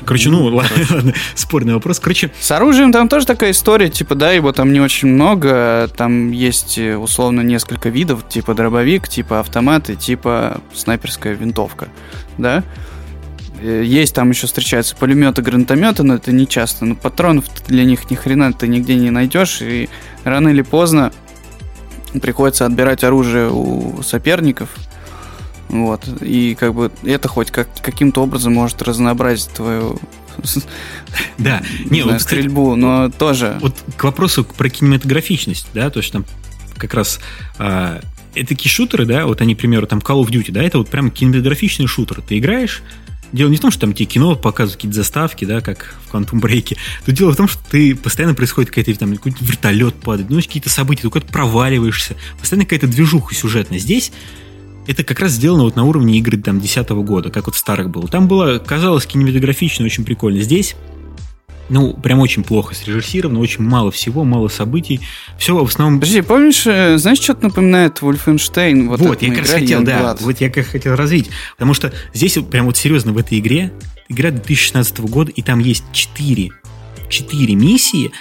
Короче, ну, ну ладно, спорный вопрос. Короче... С оружием там тоже такая история, типа, да, его там не очень много, там есть э, условно несколько видов, типа дробовик, типа автоматы, типа снайперская винтовка, да? Э, есть там еще встречаются пулеметы, гранатометы, но это не часто. Но патронов для них ни хрена ты нигде не найдешь. И рано или поздно приходится отбирать оружие у соперников. Вот. И как бы это хоть как, каким-то образом может разнообразить твою *laughs* да, не, вот, стрельбу, но тоже. Вот к вопросу про кинематографичность, да, то есть там как раз а, это такие шутеры, да, вот они, к примеру, там Call of Duty, да, это вот прям кинематографичный шутер. Ты играешь, Дело не в том, что там тебе кино показывают какие-то заставки, да, как в Quantum Break. Тут дело в том, что ты постоянно происходит какая-то там какой-то вертолет падает, ну, какие-то события, ты куда-то проваливаешься, постоянно какая-то движуха сюжетная. Здесь это как раз сделано вот на уровне игры там 10 года, как вот в старых было. Там было, казалось, кинематографично, очень прикольно. Здесь ну, прям очень плохо срежиссировано, очень мало всего, мало событий. Все в основном... Подожди, помнишь, э, знаешь, что-то напоминает Wolfenstein? Вот, вот я как раз хотел, да, вот я как хотел развить. Потому что здесь прям вот серьезно в этой игре, игра 2016 года, и там есть 4, 4 миссии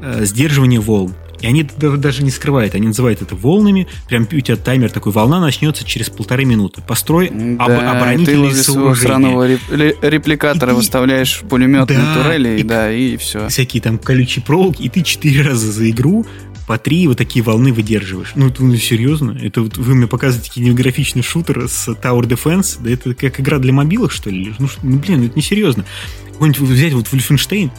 э, сдерживания волн. И они даже не скрывают, они называют это волнами. Прям у тебя таймер такой, волна начнется через полторы минуты. Построй да, об, оборонительные ты сооружения. странного репликатора и выставляешь пулеметные да, турели, и, да, и все. Всякие там колючие проволоки, и ты четыре раза за игру по три вот такие волны выдерживаешь. Ну, это, ну серьезно? Это вот вы мне показываете кинематографичный шутер с Tower Defense? Да это как игра для мобилок, что ли? Ну, ну блин, ну, это несерьезно. Какой-нибудь взять вот Wolfenstein,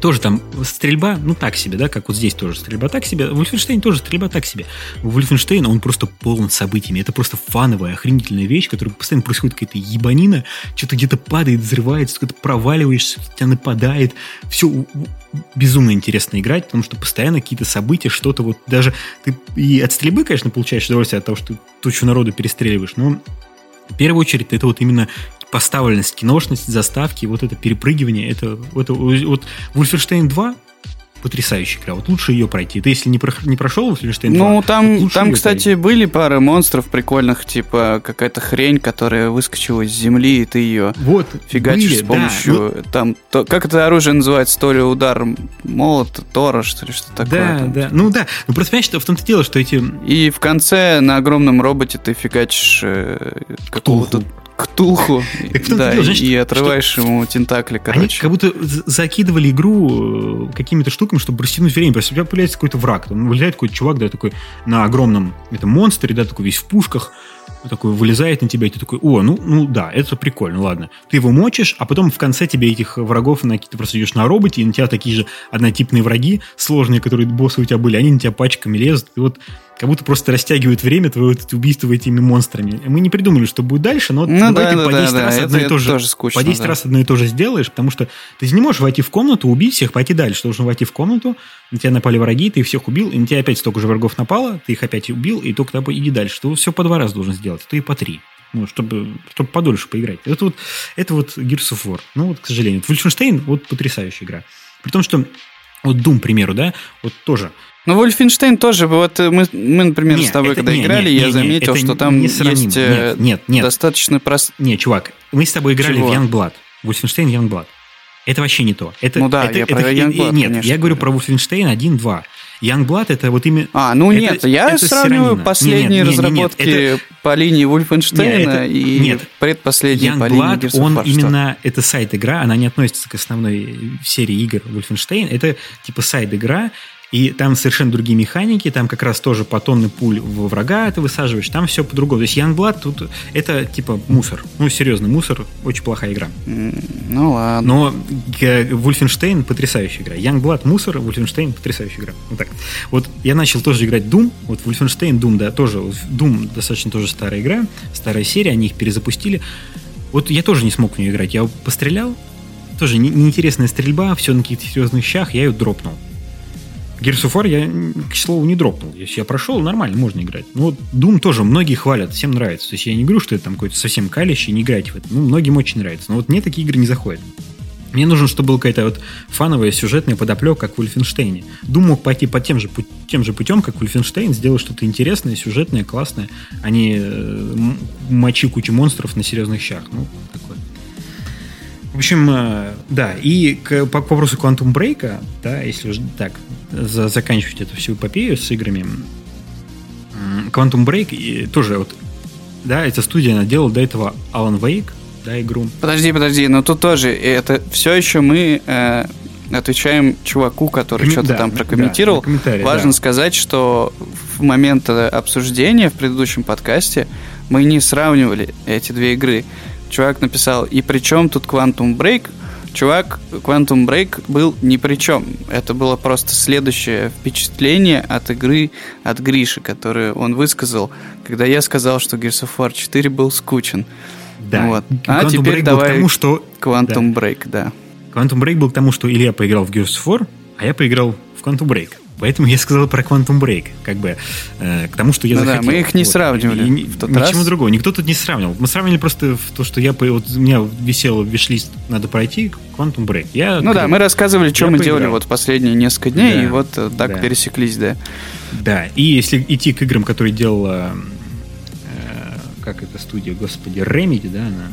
тоже там стрельба, ну так себе, да, как вот здесь тоже стрельба так себе. В Wolfenstein тоже стрельба так себе. В Wolfenstein он просто полон событиями. Это просто фановая, охренительная вещь, которая постоянно происходит какая-то ебанина, что-то где-то падает, взрывается, что-то проваливаешься, тебя нападает. Все безумно интересно играть, потому что постоянно какие-то события, что-то вот даже ты и от стрельбы, конечно, получаешь удовольствие от того, что ты тучу народу перестреливаешь, но в первую очередь это вот именно поставленность, киношность, заставки, вот это перепрыгивание, это, это вот Wolfenstein 2 потрясающая игра. Вот лучше ее пройти. Ты если не, про, не прошел Wolfenstein 2, Ну, там, там кстати, пройти. были пары монстров прикольных, типа какая-то хрень, которая выскочила из земли, и ты ее вот, фигачишь были, с помощью... Да, там, то, как это оружие называется? То ли удар молот, Тора, что ли, что такое. Да, там. да. Ну да. Ну просто понимаешь, что в том-то дело, что эти... И в конце на огромном роботе ты фигачишь э, какого-то ктулху, да, дело, значит, и отрываешь что, ему тентакли, короче. Они как будто закидывали игру э, какими-то штуками, чтобы растянуть время. Просто у тебя появляется какой-то враг. Там вылезает какой-то чувак, да, такой на огромном этом монстре, да, такой весь в пушках, такой вылезает на тебя, и ты такой, о, ну, ну да, это прикольно, ладно. Ты его мочишь, а потом в конце тебе этих врагов, на, ты просто идешь на роботе, и на тебя такие же однотипные враги, сложные, которые боссы у тебя были, они на тебя пачками лезут, и вот как будто просто растягивают время твое вот, убийство этими монстрами. Мы не придумали, что будет дальше, но ну, давай да, ты по 10 да, раз да, одно это, и то же, скучно, по 10 да. раз одно и то же сделаешь, потому что ты не можешь войти в комнату, убить всех, пойти дальше. Ты должен войти в комнату, на тебя напали враги, ты их всех убил, и на тебя опять столько же врагов напало, ты их опять убил, и только иди дальше. Ты все по два раза должен сделать, а то и по три. Ну, чтобы, чтобы подольше поиграть. Это вот, это вот Gears of War. Ну, вот, к сожалению. Wolfenstein, вот потрясающая игра. При том, что вот Doom, к примеру, да, вот тоже – ну, Вольфенштейн тоже, вот мы, мы например, нет, с тобой, это, когда нет, играли, нет, я нет, заметил, что там не есть э, нет, нет, нет. достаточно прост... Нет, чувак, мы с тобой играли Чего? в Youngblood. Wolfenstein Youngblood. Это вообще не то. Это, ну да, это, я это, про Youngblood, Нет, конечно, я говорю про Wolfenstein 1-2. Youngblood это вот именно... А, ну это, нет, я это сравниваю сиранина. последние нет, нет, разработки нет, нет, это... по линии Wolfenstein и нет, предпоследние Youngblood, по линии Gears он именно... Это сайт-игра, она не относится к основной серии игр Wolfenstein. Это типа сайт-игра, и там совершенно другие механики, там как раз тоже по тонны пуль во врага ты высаживаешь, там все по-другому. То есть Youngblood тут это типа мусор. Ну, серьезно, мусор, очень плохая игра. Ну ладно. Но Wolfenstein потрясающая игра. Youngblood мусор, Wolfenstein потрясающая игра. Вот так. Вот я начал тоже играть Doom, вот Wolfenstein Doom, да, тоже, Doom достаточно тоже старая игра, старая серия, они их перезапустили. Вот я тоже не смог в нее играть. Я пострелял, тоже неинтересная стрельба, все на каких-то серьезных щах, я ее дропнул. Gears of War я, к слову, не дропнул. Если я прошел, нормально, можно играть. Ну, вот Doom тоже многие хвалят, всем нравится. То есть я не говорю, что это там какой-то совсем калище, не играйте в это. Ну, многим очень нравится. Но вот мне такие игры не заходят. Мне нужно, чтобы была какая-то вот фановая сюжетная подоплека, как в Wolfenstein. Doom мог пойти по тем же, тем же путем, как Wolfenstein, сделать что-то интересное, сюжетное, классное, а не э, мочи кучу монстров на серьезных щах. Ну, такое. В общем, э, да, и к, по, по вопросу Quantum Break, да, если уже так за, заканчивать эту всю эпопею с играми, Quantum Break и тоже вот, да, эта студия она делала до этого Alan Wake, да, игру. Подожди, подожди, но тут тоже это все еще мы э, отвечаем чуваку, который Коммен... что-то да, там прокомментировал. Да, Важно да. сказать, что в момент обсуждения в предыдущем подкасте мы не сравнивали эти две игры. Чувак написал, и причем тут Quantum Break? Чувак, Quantum Break был ни при чем. Это было просто следующее впечатление от игры от Гриши, которое он высказал, когда я сказал, что Gears of War 4 был скучен. Да. Вот. А Quantum теперь Break давай к тому, что... Quantum да. Break, да. Quantum Break был к тому, что Илья поиграл в Gears of War, а я поиграл в Quantum Break. Поэтому я сказал про Quantum Break, как бы э, к тому, что я ну захотел. Да, мы их не вот. сравнивали и, в тот ничего раз. другого. Никто тут не сравнивал. Мы сравнивали просто в то, что я вот у меня висел виш-лист, надо пройти Quantum Break. Я, ну да, мы рассказывали, что мы поиграл. делали вот последние несколько дней, да, и вот э, так да. пересеклись, да. Да, и если идти к играм, которые делала э, как это студия, господи, Remedy, да, она?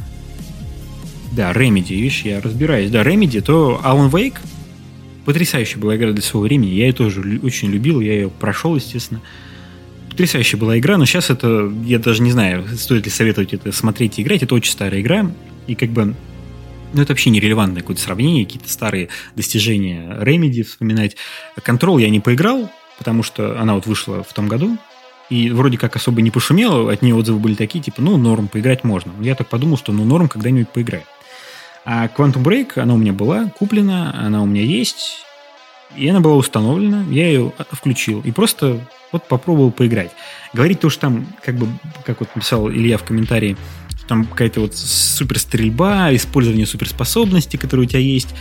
Да, Remedy, видишь, я разбираюсь. Да, Remedy, то Alan Wake Потрясающая была игра для своего времени. Я ее тоже очень любил, я ее прошел, естественно. Потрясающая была игра, но сейчас это, я даже не знаю, стоит ли советовать это смотреть и играть. Это очень старая игра, и как бы ну, это вообще нерелевантное какое-то сравнение, какие-то старые достижения Remedy вспоминать. Control я не поиграл, потому что она вот вышла в том году, и вроде как особо не пошумела, от нее отзывы были такие, типа, ну, норм, поиграть можно. Я так подумал, что ну, норм когда-нибудь поиграю. А Quantum Break, она у меня была куплена, она у меня есть, и она была установлена, я ее включил и просто вот попробовал поиграть. Говорить то, что там, как бы, как вот написал Илья в комментарии, там какая-то вот супер стрельба, использование суперспособностей, которые у тебя есть.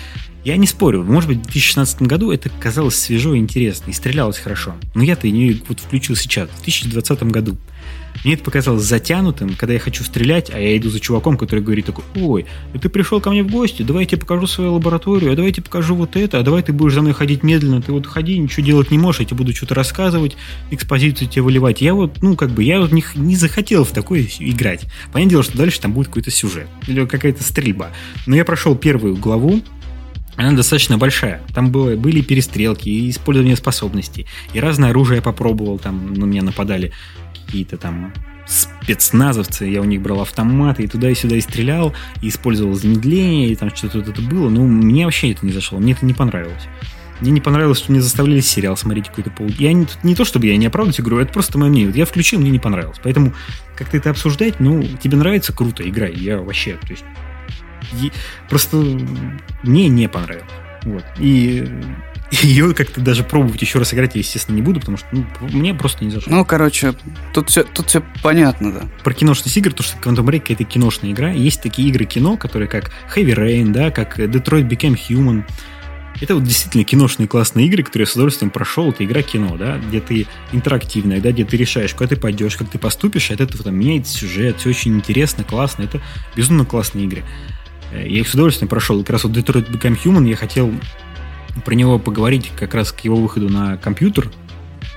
Я не спорю, может быть, в 2016 году это казалось свежо и интересно, и стрелялось хорошо. Но я-то ее вот включил сейчас, в 2020 году. Мне это показалось затянутым, когда я хочу стрелять, а я иду за чуваком, который говорит такой, ой, ты пришел ко мне в гости, давай я тебе покажу свою лабораторию, а давай я тебе покажу вот это, а давай ты будешь за мной ходить медленно, ты вот ходи, ничего делать не можешь, я тебе буду что-то рассказывать, экспозицию тебе выливать. Я вот, ну, как бы, я вот не, не захотел в такое играть. Понятное дело, что дальше там будет какой-то сюжет или какая-то стрельба. Но я прошел первую главу, она достаточно большая. Там было, были перестрелки и использование способностей. И разное оружие я попробовал. Там на меня нападали какие-то там спецназовцы, я у них брал автоматы, и туда и сюда и стрелял, и использовал замедление, и там что-то это было. Ну, мне вообще это не зашло, мне это не понравилось. Мне не понравилось, что мне заставляли сериал смотреть какой-то пол. Я не, не то, чтобы я не оправдывать игру, это просто мое мнение. Вот я включил, мне не понравилось. Поэтому как-то это обсуждать, ну, тебе нравится, круто, играй. Я вообще, то есть... Просто мне не понравилось. Вот. И ее как-то даже пробовать еще раз играть я, естественно, не буду, потому что ну, мне просто не зашло. Ну, короче, тут все, тут все понятно, да. Про киношность игр, то, что Quantum Break это киношная игра. Есть такие игры кино, которые как Heavy Rain, да, как Detroit Became Human. Это вот действительно киношные классные игры, которые я с удовольствием прошел. Это игра кино, да, где ты интерактивная, да, где ты решаешь, куда ты пойдешь, как ты поступишь, от этого там меняется сюжет, все очень интересно, классно. Это безумно классные игры. Э, я их с удовольствием прошел. Как раз вот Detroit Become Human я хотел про него поговорить как раз к его выходу на компьютер,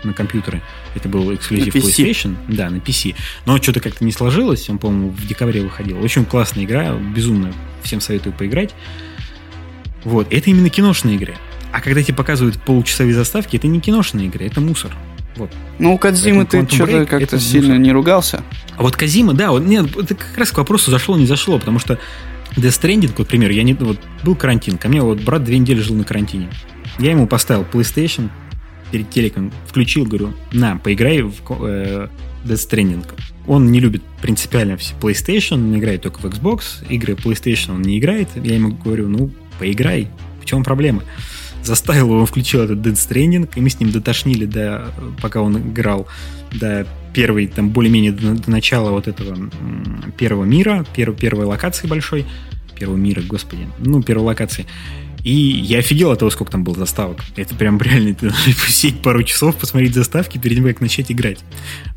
на компьютеры. Это был эксклюзив PlayStation. Да, на PC. Но что-то как-то не сложилось. Он, по-моему, в декабре выходил. Очень классная игра. Безумно всем советую поиграть. Вот. Это именно киношные игры. А когда тебе показывают получасовые заставки, это не киношные игры, это мусор. Вот. Ну, у Кадзимы ты что-то как-то сильно мусор. не ругался. А вот Казима, да, вот, нет, это как раз к вопросу зашло, не зашло, потому что Death Stranding, вот пример, я не, вот был карантин, ко мне вот брат две недели жил на карантине. Я ему поставил PlayStation перед телеком, включил, говорю, на, поиграй в э, Death Stranding. Он не любит принципиально все PlayStation, он играет только в Xbox, игры PlayStation он не играет. Я ему говорю, ну, поиграй, в чем проблема? Заставил его, включил этот Dead Stranding, и мы с ним дотошнили, до, пока он играл, до первой, там, более-менее до, до начала вот этого первого мира, перв, первой локации большой, первого мира, господи, ну, первой локации. И я офигел от того, сколько там было заставок. Это прям *laughs* реально, ты посидеть пару часов, посмотреть заставки перед тем, как начать играть.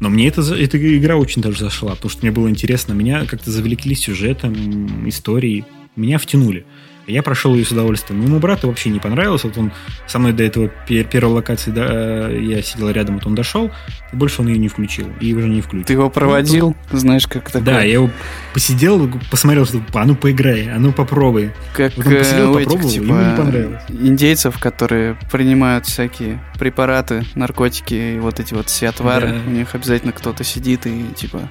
Но мне это, эта игра очень даже зашла, потому что мне было интересно. Меня как-то завлекли сюжетом, историей. Меня втянули. Я прошел ее с удовольствием. Моему брату вообще не понравилось. Вот он со мной до этого первой локации, да, я сидел рядом, вот он дошел, и больше он ее не включил. И уже не включил. Ты его проводил? Ну, Знаешь, как такое? Да, я его посидел, посмотрел, что а ну поиграй, а ну попробуй. Как вот он посидел, у попробовал, этих, типа, ему не понравилось. Индейцев, которые принимают всякие препараты, наркотики и вот эти вот все отвары. Да. У них обязательно кто-то сидит и типа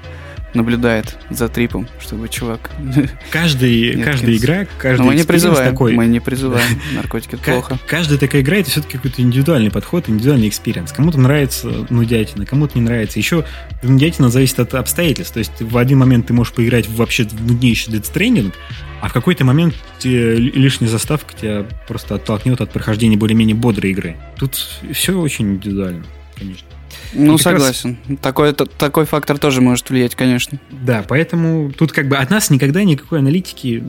наблюдает за трипом, чтобы чувак... *laughs* Каждый, каждая игра, каждый мы не призываем, такой. Мы не призываем, *laughs* наркотики это плохо. Каждая такая игра, это все-таки какой-то индивидуальный подход, индивидуальный experience. Кому-то нравится нудятина, кому-то не нравится. Еще нудятина зависит от обстоятельств. То есть в один момент ты можешь поиграть вообще в нуднейший Stranding, а в какой-то момент лишняя заставка тебя просто оттолкнет от прохождения более-менее бодрой игры. Тут все очень индивидуально, конечно. Ну, согласен. Раз... Такой, такой фактор тоже может влиять, конечно. Да, поэтому тут как бы от нас никогда никакой аналитики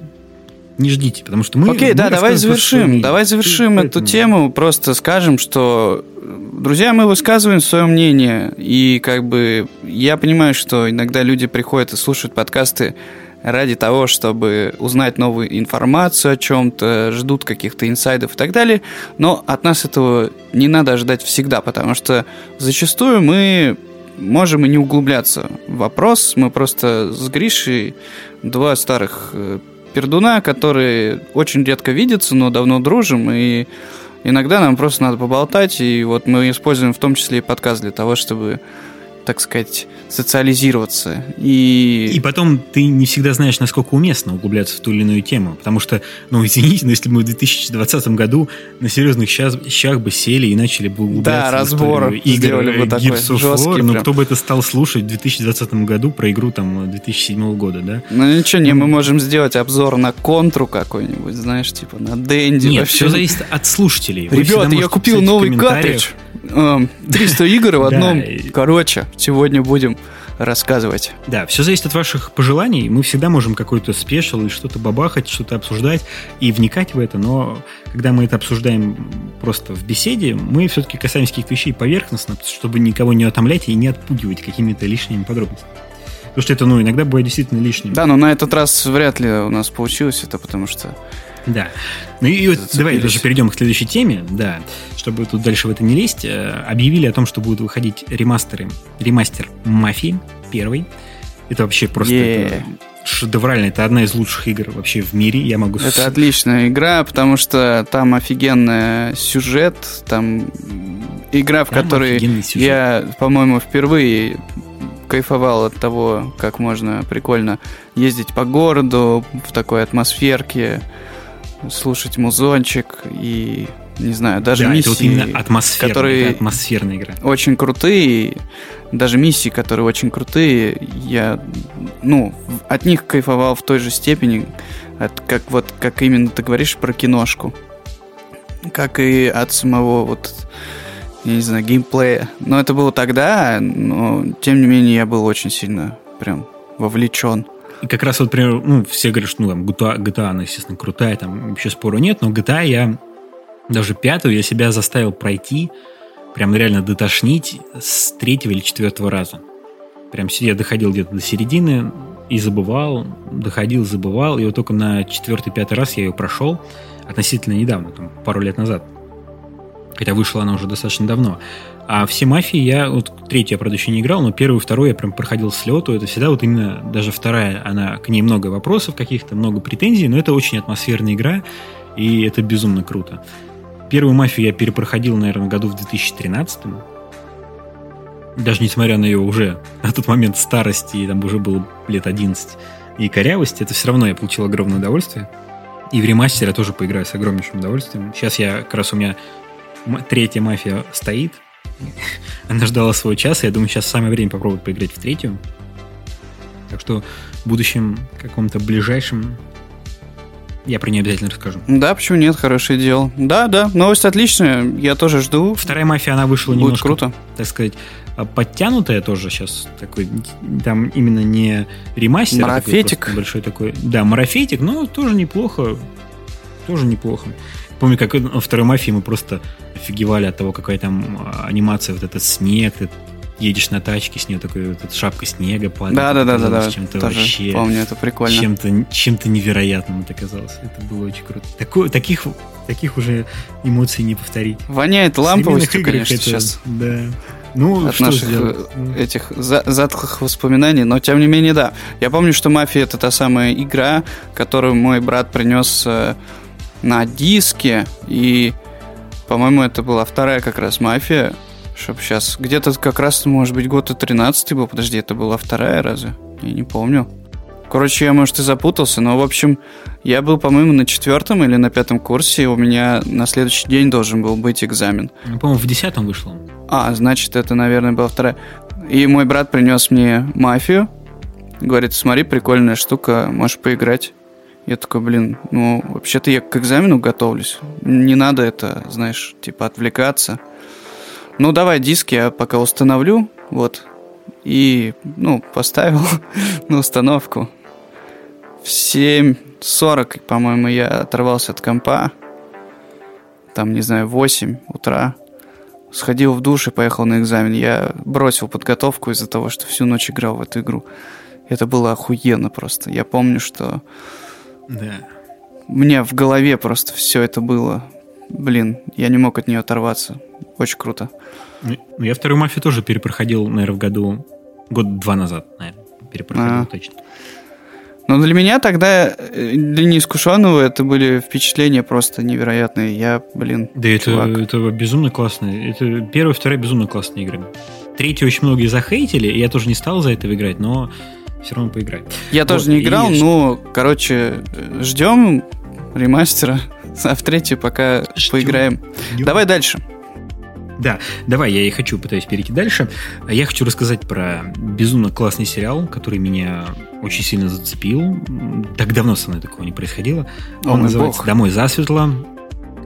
не ждите, потому что мы... Окей, мы да, давай завершим. Давай завершим эту поэтому... тему, просто скажем, что, друзья, мы высказываем свое мнение, и как бы я понимаю, что иногда люди приходят и слушают подкасты ради того, чтобы узнать новую информацию о чем-то, ждут каких-то инсайдов и так далее. Но от нас этого не надо ждать всегда, потому что зачастую мы можем и не углубляться в вопрос. Мы просто с Гришей два старых э, пердуна, которые очень редко видятся, но давно дружим, и иногда нам просто надо поболтать, и вот мы используем в том числе и подкаст для того, чтобы так сказать, социализироваться. И... и потом ты не всегда знаешь, насколько уместно углубляться в ту или иную тему. Потому что, ну, *laughs* извините, но если бы мы в 2020 году на серьезных щас, щах бы сели и начали бы углубляться да, разбор игр бы такой War, ну, кто бы это стал слушать в 2020 году про игру там 2007 года, да? Ну, ничего, не, мы можем сделать обзор на контру какой-нибудь, знаешь, типа на Дэнди. Нет, вообще. все зависит от слушателей. Ребята, я купил новый картридж. 300 игр в одном. Короче, сегодня будем рассказывать. Да, все зависит от ваших пожеланий. Мы всегда можем какой-то спешл или что-то бабахать, что-то обсуждать и вникать в это, но когда мы это обсуждаем просто в беседе, мы все-таки касаемся каких-то вещей поверхностно, чтобы никого не отомлять и не отпугивать какими-то лишними подробностями. Потому что это, ну, иногда бывает действительно лишним. Да, но на этот раз вряд ли у нас получилось это, потому что да. Ну и вот давай даже перейдем к следующей теме, да, чтобы тут дальше в это не лезть. Э, объявили о том, что будут выходить ремастеры, ремастер Мафии первый. Это вообще просто yeah. это шедеврально. Это одна из лучших игр вообще в мире. Я могу. Это отличная игра, потому что там офигенный сюжет, там игра, в там которой я, по-моему, впервые кайфовал от того, как можно прикольно ездить по городу в такой атмосферке слушать музончик и не знаю, даже да, миссии, это вот атмосферная, которые атмосферная игра. очень крутые, даже миссии, которые очень крутые, я, ну, от них кайфовал в той же степени, от, как вот, как именно ты говоришь про киношку, как и от самого вот, я не знаю, геймплея. Но это было тогда, но тем не менее я был очень сильно прям вовлечен. И как раз вот, например, ну, все говорят, что ну, там, GTA, GTA, она, естественно, крутая, там вообще спору нет, но GTA я, даже пятую, я себя заставил пройти, прям реально дотошнить с третьего или четвертого раза. Прям я доходил где-то до середины и забывал, доходил, забывал, и вот только на четвертый-пятый раз я ее прошел относительно недавно, там, пару лет назад. Хотя вышла она уже достаточно давно. А все мафии я, вот третью я, правда, еще не играл, но первую, вторую я прям проходил с лету. Это всегда вот именно, даже вторая, она, к ней много вопросов каких-то, много претензий, но это очень атмосферная игра, и это безумно круто. Первую мафию я перепроходил, наверное, году в 2013 даже несмотря на ее уже *laughs* на тот момент старости, и там уже было лет 11, и корявости, это все равно я получил огромное удовольствие. И в ремастере я тоже поиграю с огромнейшим удовольствием. Сейчас я, как раз у меня третья мафия стоит, она ждала свой час, и я думаю, сейчас самое время попробовать поиграть в третью. Так что в будущем каком-то ближайшем я про нее обязательно расскажу. Да, почему нет, хорошее дело. Да, да, новость отличная, я тоже жду. Вторая мафия, она вышла Будет немножко, круто. так сказать, а, подтянутая тоже сейчас. Такой, там именно не ремастер. А марафетик. Такой большой такой. Да, марафетик, но тоже неплохо. Тоже неплохо. Помню, как во второй мафии мы просто офигевали от того, какая там а, анимация, вот этот снег, ты едешь на тачке, с нее такой вот эта шапка снега падает. Да, да, да, да, да. Чем-то Тоже вообще, помню, это прикольно. Чем-то, чем-то невероятным это казалось. Это было очень круто. Такое, таких, таких уже эмоций не повторить. Воняет ламповостью, конечно, это, сейчас. Да. Ну, от наших сделать? Э, этих за затхлых воспоминаний, но тем не менее, да. Я помню, что «Мафия» — это та самая игра, которую мой брат принес э, на диске, и, по-моему, это была вторая как раз «Мафия», чтобы сейчас... Где-то как раз, может быть, год и 13 был. Подожди, это была вторая разве? Я не помню. Короче, я, может, и запутался, но, в общем, я был, по-моему, на четвертом или на пятом курсе, и у меня на следующий день должен был быть экзамен. Ну, по-моему, в десятом вышло. А, значит, это, наверное, была вторая. И мой брат принес мне мафию. Говорит, смотри, прикольная штука, можешь поиграть. Я такой, блин, ну, вообще-то я к экзамену готовлюсь. Не надо это, знаешь, типа отвлекаться. Ну, давай диски я пока установлю, вот. И, ну, поставил *laughs* на установку. В 7.40, по-моему, я оторвался от компа. Там, не знаю, 8 утра. Сходил в душ и поехал на экзамен. Я бросил подготовку из-за того, что всю ночь играл в эту игру. Это было охуенно просто. Я помню, что... Да. У меня в голове просто все это было. Блин, я не мог от нее оторваться. Очень круто. Ну, я вторую мафию тоже перепроходил, наверное, в году... Год два назад, наверное. Перепроходил а. точно. Но для меня тогда, э, для неискушенного, это были впечатления просто невероятные. Я, блин, Да это, это безумно классно. Это первая, вторая безумно классные игры. Третью очень многие захейтили, и я тоже не стал за это играть, но все равно поиграть. Я вот, тоже не играл, и... но, короче, ждем ремастера, *laughs* а в третью пока ждем. поиграем. Ждем. Давай дальше. Да, давай, я и хочу, пытаюсь перейти дальше. Я хочу рассказать про безумно классный сериал, который меня очень сильно зацепил. Так давно со мной такого не происходило. Он О, называется бог. «Домой засветло».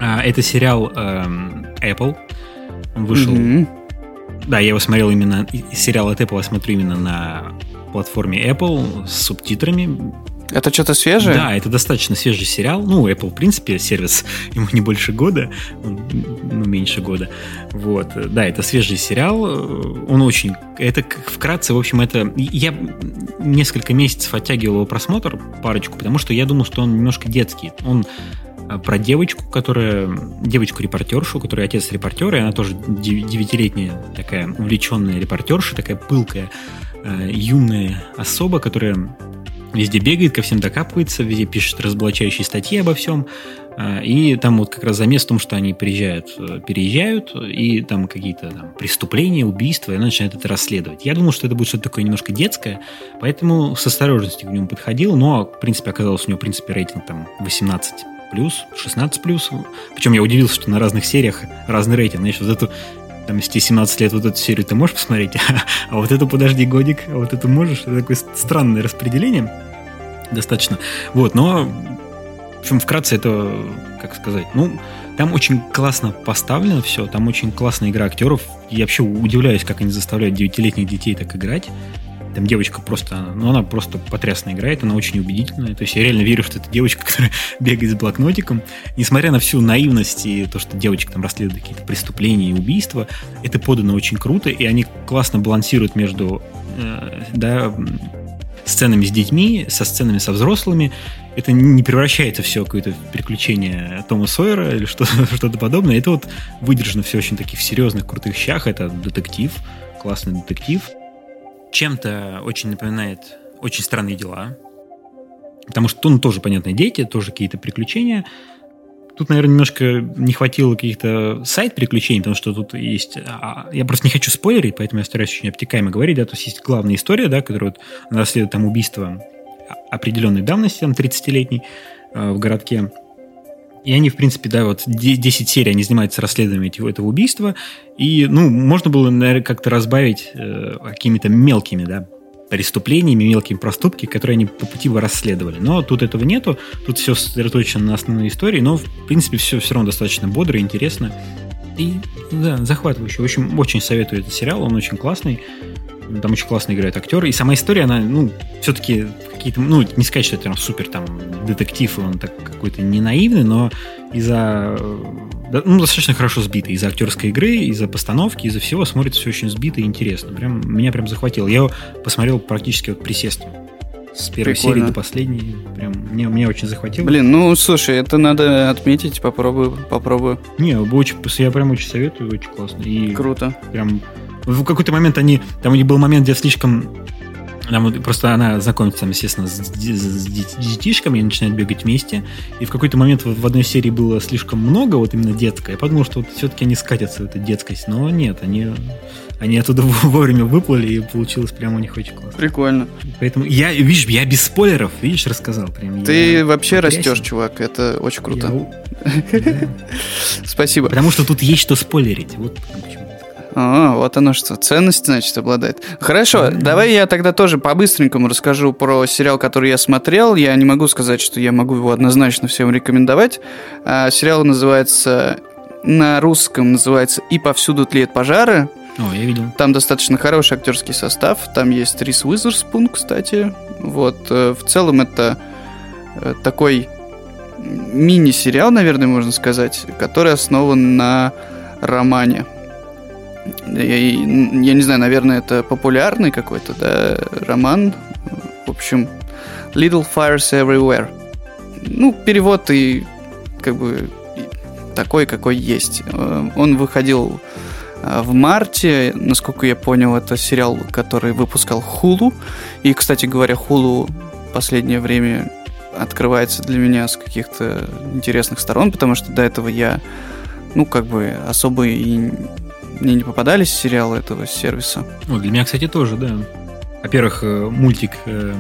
А, это сериал эм, Apple. Он вышел... Mm-hmm. Да, я его смотрел именно... Сериал от Apple я смотрю именно на платформе Apple с субтитрами. Это что-то свежее? Да, это достаточно свежий сериал. Ну, Apple, в принципе, сервис *laughs* ему не больше года, ну, меньше года. Вот. Да, это свежий сериал. Он очень... Это вкратце, в общем, это... Я несколько месяцев оттягивал его просмотр, парочку, потому что я думал, что он немножко детский. Он а, про девочку, которая... Девочку-репортершу, которая отец репортера, и она тоже девятилетняя такая увлеченная репортерша, такая пылкая, э, юная особа, которая везде бегает, ко всем докапывается, везде пишет разоблачающие статьи обо всем. А, и там вот как раз замес в том, что они приезжают, э, переезжают, и там какие-то там, преступления, убийства, и она начинает это расследовать. Я думал, что это будет что-то такое немножко детское, поэтому с осторожностью к нему подходил, но, в принципе, оказалось у него, в принципе, рейтинг там 18 плюс, 16 плюс. Причем я удивился, что на разных сериях разный рейтинг. Значит, вот эту там, если тебе 17 лет, вот эту серию ты можешь посмотреть, *laughs* а вот эту подожди годик, а вот эту можешь. Это такое странное распределение достаточно. Вот, но, в общем, вкратце это, как сказать, ну, там очень классно поставлено все, там очень классная игра актеров. Я вообще удивляюсь, как они заставляют девятилетних детей так играть. Там девочка просто, ну она просто потрясно играет, она очень убедительная. То есть я реально верю, что это девочка, *laughs* которая бегает с блокнотиком. Несмотря на всю наивность и то, что девочка там расследует какие-то преступления и убийства, это подано очень круто, и они классно балансируют между э, да, сценами с детьми, со сценами со взрослыми. Это не превращается все в какое-то приключение Тома Сойера или что-то, *laughs* что-то подобное. Это вот выдержано все очень таких серьезных, крутых щах. Это детектив, классный детектив чем-то очень напоминает «Очень странные дела», потому что ну, тоже, понятно, дети, тоже какие-то приключения. Тут, наверное, немножко не хватило каких-то сайт-приключений, потому что тут есть... А, я просто не хочу спойлерить, поэтому я стараюсь очень обтекаемо говорить, да, то есть есть главная история, да, которая вот расследует там убийство определенной давности, там, 30-летней э, в городке. И они, в принципе, да, вот 10 серий они занимаются расследованием этого убийства. И, ну, можно было, наверное, как-то разбавить э, какими-то мелкими, да, преступлениями, мелкими проступки, которые они по пути бы расследовали. Но тут этого нету, тут все сосредоточено на основной истории, но, в принципе, все все равно достаточно бодро, интересно. И, да, захватывающе. В общем, очень советую этот сериал, он очень классный. Там очень классно играют актеры. И сама история, она, ну, все-таки какие-то, ну, не сказать, что это прям супер там детектив, и он так какой-то не наивный, но из-за, ну, достаточно хорошо сбитый. Из-за актерской игры, из-за постановки, из-за всего смотрится все очень сбито и интересно. Прям, меня прям захватило. Я его посмотрел практически вот присестом. С первой Прикольно. серии до последней. Прям мне, мне очень захватило. Блин, ну слушай, это надо отметить, попробую, попробую. Не, очень, я прям очень советую, очень классно. И Круто. Прям в какой-то момент они, там у них был момент, где слишком Там вот просто она знакомится, там, естественно, с, с детишками, они начинают бегать вместе. И в какой-то момент в одной серии было слишком много, вот именно детское. Я подумал, что вот все-таки они скатятся в эту детскость. Но нет, они, они оттуда *laughs* вовремя выплыли, и получилось прямо у них очень классно. Прикольно. Поэтому я, видишь, я без спойлеров, видишь, рассказал. Прям, Ты я вообще растешь, чувак, это очень круто. *laughs* Спасибо. Потому что тут есть что спойлерить. Вот почему. А, вот оно что, ценность, значит, обладает. Хорошо, mm-hmm. давай я тогда тоже по-быстренькому расскажу про сериал, который я смотрел. Я не могу сказать, что я могу его однозначно всем рекомендовать. А, сериал называется, на русском называется «И повсюду тлеют пожары». О, я видел. Там достаточно хороший актерский состав. Там есть Рис Уизерспун, кстати. Вот, э, в целом это э, такой мини-сериал, наверное, можно сказать, который основан на романе я, я не знаю, наверное, это популярный какой-то, да, роман. В общем, Little Fires Everywhere. Ну, перевод и как бы такой, какой есть. Э, он выходил э, в марте, насколько я понял, это сериал, который выпускал Хулу. И, кстати говоря, Хулу последнее время открывается для меня с каких-то интересных сторон, потому что до этого я, ну, как бы особо и мне не попадались сериалы этого сервиса. Ну, для меня, кстати, тоже, да. Во-первых, э, мультик э,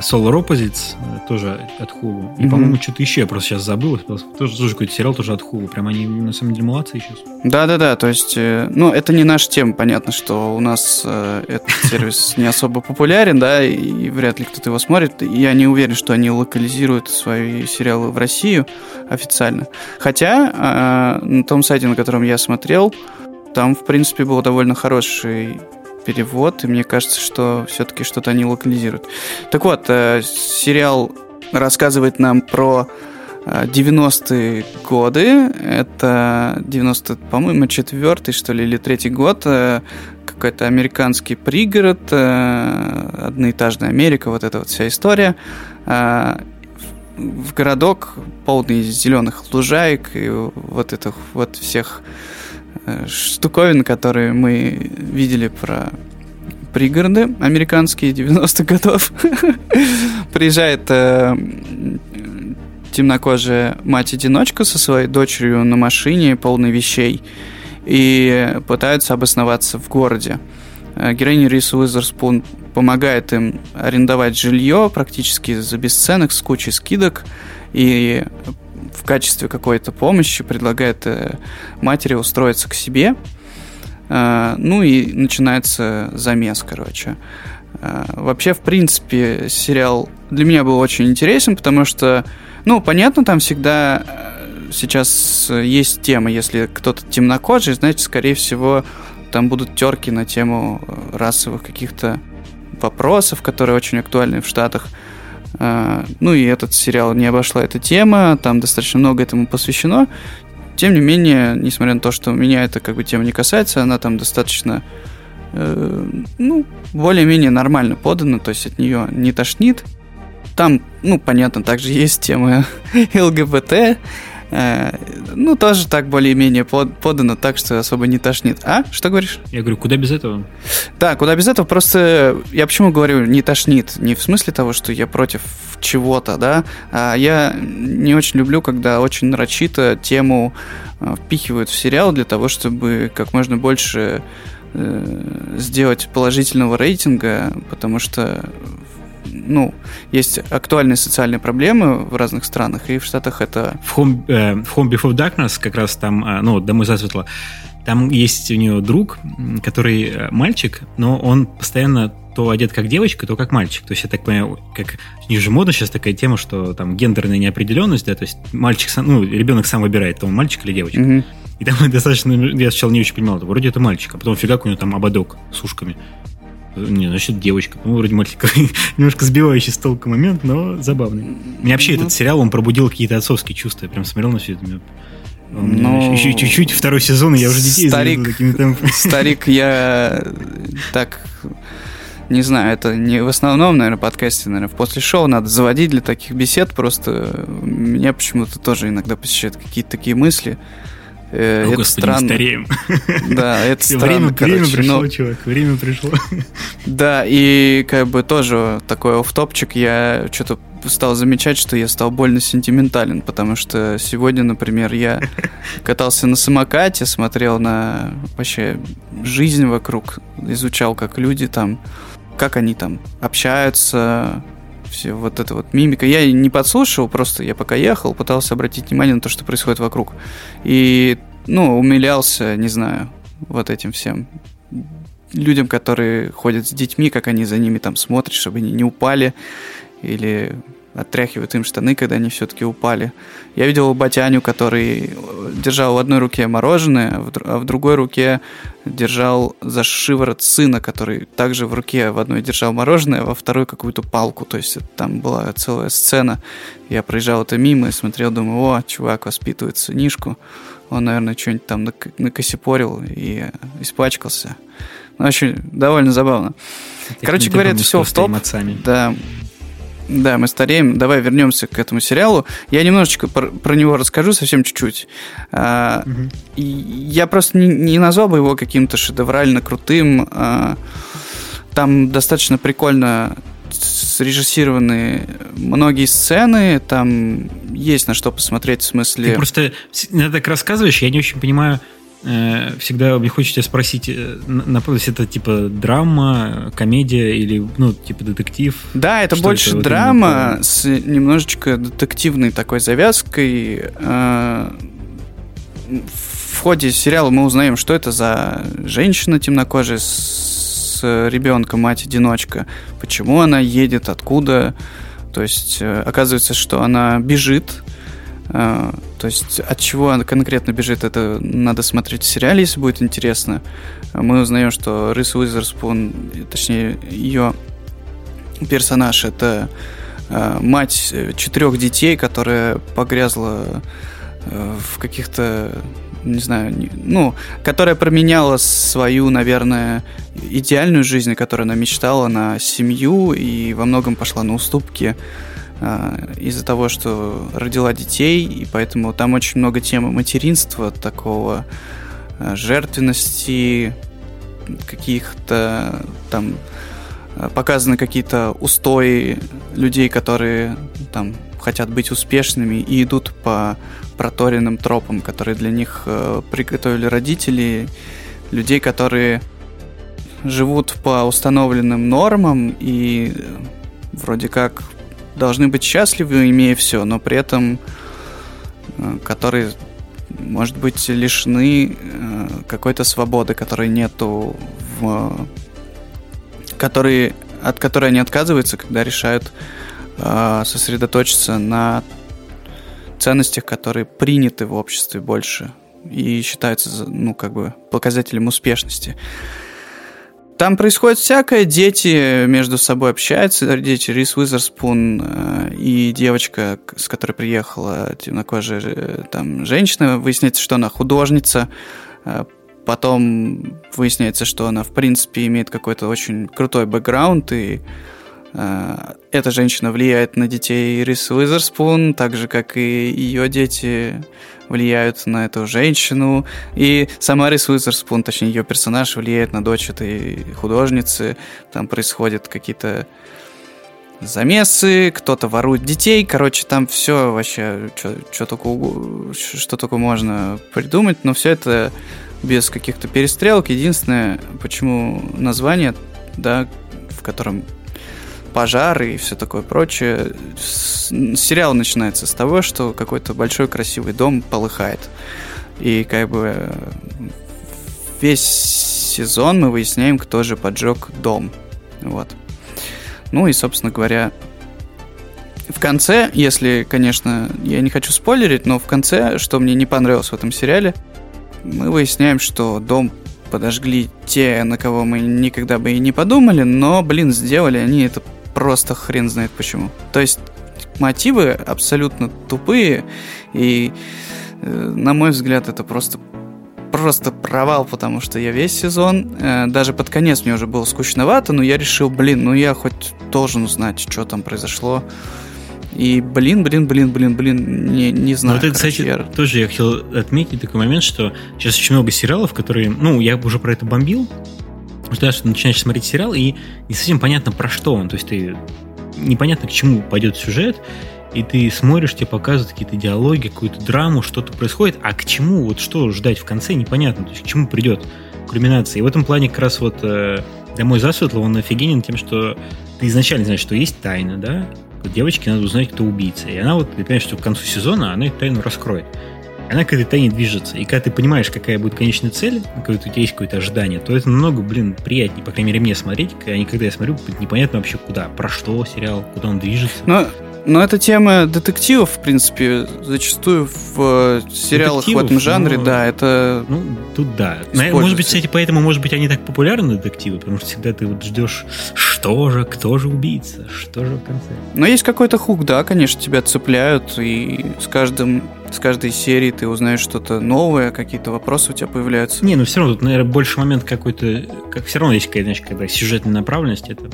Solar Opposites тоже от Hulu. И, mm-hmm. по-моему, что-то еще я просто сейчас забыл. Тоже, тоже какой-то сериал тоже от Hulu. Прям они, на самом деле, молодцы сейчас. Да-да-да, то есть, ну, это не наша тема, понятно, что у нас э, этот *laughs* сервис не особо популярен, да, и вряд ли кто-то его смотрит. Я не уверен, что они локализируют свои сериалы в Россию официально. Хотя э, на том сайте, на котором я смотрел, там, в принципе, был довольно хороший перевод, и мне кажется, что все-таки что-то они локализируют. Так вот, э, сериал рассказывает нам про 90-е годы. Это 90, по-моему, четвертый, что ли, или третий год. Э, какой-то американский пригород, э, одноэтажная Америка, вот эта вот вся история. Э, в городок полный зеленых лужаек и вот этих вот всех штуковин, которые мы видели про пригороды американские 90-х годов. *laughs* Приезжает темнокожая мать-одиночка со своей дочерью на машине, полной вещей, и пытаются обосноваться в городе. Э, героиня Риса Уизерспун помогает им арендовать жилье практически за бесценок с кучей скидок и в качестве какой-то помощи предлагает э, матери устроиться к себе. Э, ну и начинается замес, короче. Вообще, в принципе, сериал для меня был очень интересен, потому что ну, понятно, там всегда э, сейчас есть тема, если кто-то темнокожий, значит, скорее всего, там будут терки на тему э, расовых каких-то вопросов, которые очень актуальны в Штатах. Э, ну и этот сериал не обошла эта тема, там достаточно много этому посвящено. Тем не менее, несмотря на то, что меня эта как бы тема не касается, она там достаточно ну, более-менее нормально подана, то есть от нее не тошнит. Там, ну, понятно, также *laughs* есть тема ЛГБТ. Э, ну, тоже так более-менее подано, так что особо не тошнит. А? Что говоришь? Я говорю, куда без этого? Да, куда без этого, просто я почему говорю не тошнит? Не в смысле того, что я против чего-то, да, а я не очень люблю, когда очень нарочито тему э, впихивают в сериал для того, чтобы как можно больше э, сделать положительного рейтинга, потому что ну, есть актуальные социальные проблемы в разных странах, и в Штатах это... В Home, э, в Home Before Darkness как раз там, э, ну, «Домой засветло», там есть у нее друг, который э, мальчик, но он постоянно то одет как девочка, то как мальчик. То есть, я так понимаю, как у них же модно сейчас такая тема, что там гендерная неопределенность, да, то есть мальчик сам, ну, ребенок сам выбирает, то он мальчик или девочка. Mm-hmm. И там *laughs* достаточно, я сначала не очень понимал, вроде это мальчик, а потом фигак у него там ободок с ушками. Не, значит, девочка. Ну, вроде мальчик *laughs* немножко сбивающий с толку момент, но забавный. Мне вообще ну, этот сериал, он пробудил какие-то отцовские чувства. Я прям смотрел на все это. Но... Еще чуть-чуть, второй сезон, и я уже детей старик, *laughs* старик, я так не знаю, это не в основном, наверное, подкасте, наверное, после шоу надо заводить для таких бесед, просто меня почему-то тоже иногда посещают какие-то такие мысли. Э, О, это господи, странно. стареем. *laughs* Да, *laughs* это странно, время, короче. Время пришло, но... чувак, время пришло. *laughs* Да, и как бы тоже такой офтопчик, я что-то стал замечать, что я стал больно сентиментален, потому что сегодня, например, я катался на самокате, смотрел на вообще жизнь вокруг, изучал, как люди там, как они там общаются, все вот это вот мимика. Я не подслушивал, просто я пока ехал, пытался обратить внимание на то, что происходит вокруг. И, ну, умилялся, не знаю, вот этим всем людям, которые ходят с детьми, как они за ними там смотрят, чтобы они не упали или отряхивают им штаны, когда они все-таки упали. Я видел батяню, который держал в одной руке мороженое, а в а другой руке держал за шиворот сына, который также в руке в одной держал мороженое, а во второй какую-то палку. То есть там была целая сцена. Я проезжал это мимо и смотрел, думаю, о, чувак воспитывает сынишку. Он, наверное, что-нибудь там накосипорил и испачкался. Ну, очень довольно забавно. Короче говоря, это все в топ. Да, да, мы стареем. Давай вернемся к этому сериалу. Я немножечко про, про него расскажу, совсем чуть-чуть. А, угу. Я просто не, не назвал бы его каким-то шедеврально крутым. А, там достаточно прикольно срежиссированы многие сцены, там есть на что посмотреть в смысле... Ты просто так рассказываешь, я не очень понимаю, Э, всегда мне хочется спросить, э, это типа драма, комедия или, ну, типа детектив? Да, это Что больше это драма с немножечко детективной такой завязкой. Э, в ходе сериала мы узнаем, что это за женщина темнокожая с ребенком, мать-одиночка, почему она едет, откуда. То есть оказывается, что она бежит то есть от чего она конкретно бежит, это надо смотреть в сериале, если будет интересно. Мы узнаем, что Рис Уизерспун, точнее ее персонаж, это а, мать четырех детей, которая погрязла а, в каких-то не знаю, ну, которая променяла свою, наверное, идеальную жизнь, о которой она мечтала, на семью и во многом пошла на уступки а, из-за того, что родила детей, и поэтому там очень много темы материнства, такого а, жертвенности, каких-то там а, показаны какие-то устои людей, которые там хотят быть успешными и идут по проторенным тропам, которые для них э, приготовили родители, людей, которые живут по установленным нормам и вроде как должны быть счастливы, имея все, но при этом э, которые, может быть, лишены э, какой-то свободы, которой нету в... Которые, от которой они отказываются, когда решают э, сосредоточиться на ценностях, которые приняты в обществе больше и считаются, ну, как бы, показателем успешности. Там происходит всякое, дети между собой общаются, дети Рис Уизерспун э, и девочка, с которой приехала темнокожая э, там женщина, выясняется, что она художница, э, потом выясняется, что она, в принципе, имеет какой-то очень крутой бэкграунд, и эта женщина влияет на детей Рис Уизерспун, так же, как и ее дети влияют на эту женщину. И сама Рис Уизерспун, точнее, ее персонаж влияет на дочь этой художницы. Там происходят какие-то замесы, кто-то ворует детей. Короче, там все вообще, что только, что только можно придумать, но все это без каких-то перестрелок. Единственное, почему название, да, в котором пожары и все такое прочее. Сериал начинается с того, что какой-то большой красивый дом полыхает. И как бы весь сезон мы выясняем, кто же поджег дом. Вот. Ну и, собственно говоря, в конце, если, конечно, я не хочу спойлерить, но в конце, что мне не понравилось в этом сериале, мы выясняем, что дом подожгли те, на кого мы никогда бы и не подумали, но, блин, сделали они это просто хрен знает почему. То есть мотивы абсолютно тупые, и, э, на мой взгляд, это просто просто провал, потому что я весь сезон, э, даже под конец мне уже было скучновато, но я решил, блин, ну я хоть должен узнать, что там произошло. И блин, блин, блин, блин, блин, не, не Ну, знаю. вот это, короче, кстати, я- тоже я хотел отметить такой момент, что сейчас очень много сериалов, которые, ну, я уже про это бомбил, что ты начинаешь смотреть сериал, и не совсем понятно, про что он. То есть ты непонятно, к чему пойдет сюжет, и ты смотришь, тебе показывают какие-то диалоги, какую-то драму, что-то происходит, а к чему, вот что ждать в конце, непонятно, то есть к чему придет кульминация. И в этом плане как раз вот э, «Домой засветло» он офигенен тем, что ты изначально знаешь, что есть тайна, да, девочке надо узнать, кто убийца. И она вот, ты понимаешь, что к концу сезона она эту тайну раскроет. Она к этой тайне движется. И когда ты понимаешь, какая будет конечная цель, когда у тебя есть какое-то ожидание, то это намного, блин, приятнее, по крайней мере, мне смотреть, а не когда я смотрю, непонятно вообще куда, про что сериал, куда он движется. Но, но эта тема детективов, в принципе, зачастую в э, сериалах в Детективов, этом жанре, но- да, это... Ну, тут да. Может быть, кстати, поэтому, может быть, они так популярны, детективы, потому что всегда ты вот ждешь, что же, кто же убийца, что же в конце. Но есть какой-то хук, да, конечно, тебя цепляют, и с каждым с каждой серии ты узнаешь что-то новое, какие-то вопросы у тебя появляются. Не, ну все равно тут, наверное, больше момент какой-то, как все равно есть какая-то, когда сюжетная направленность, это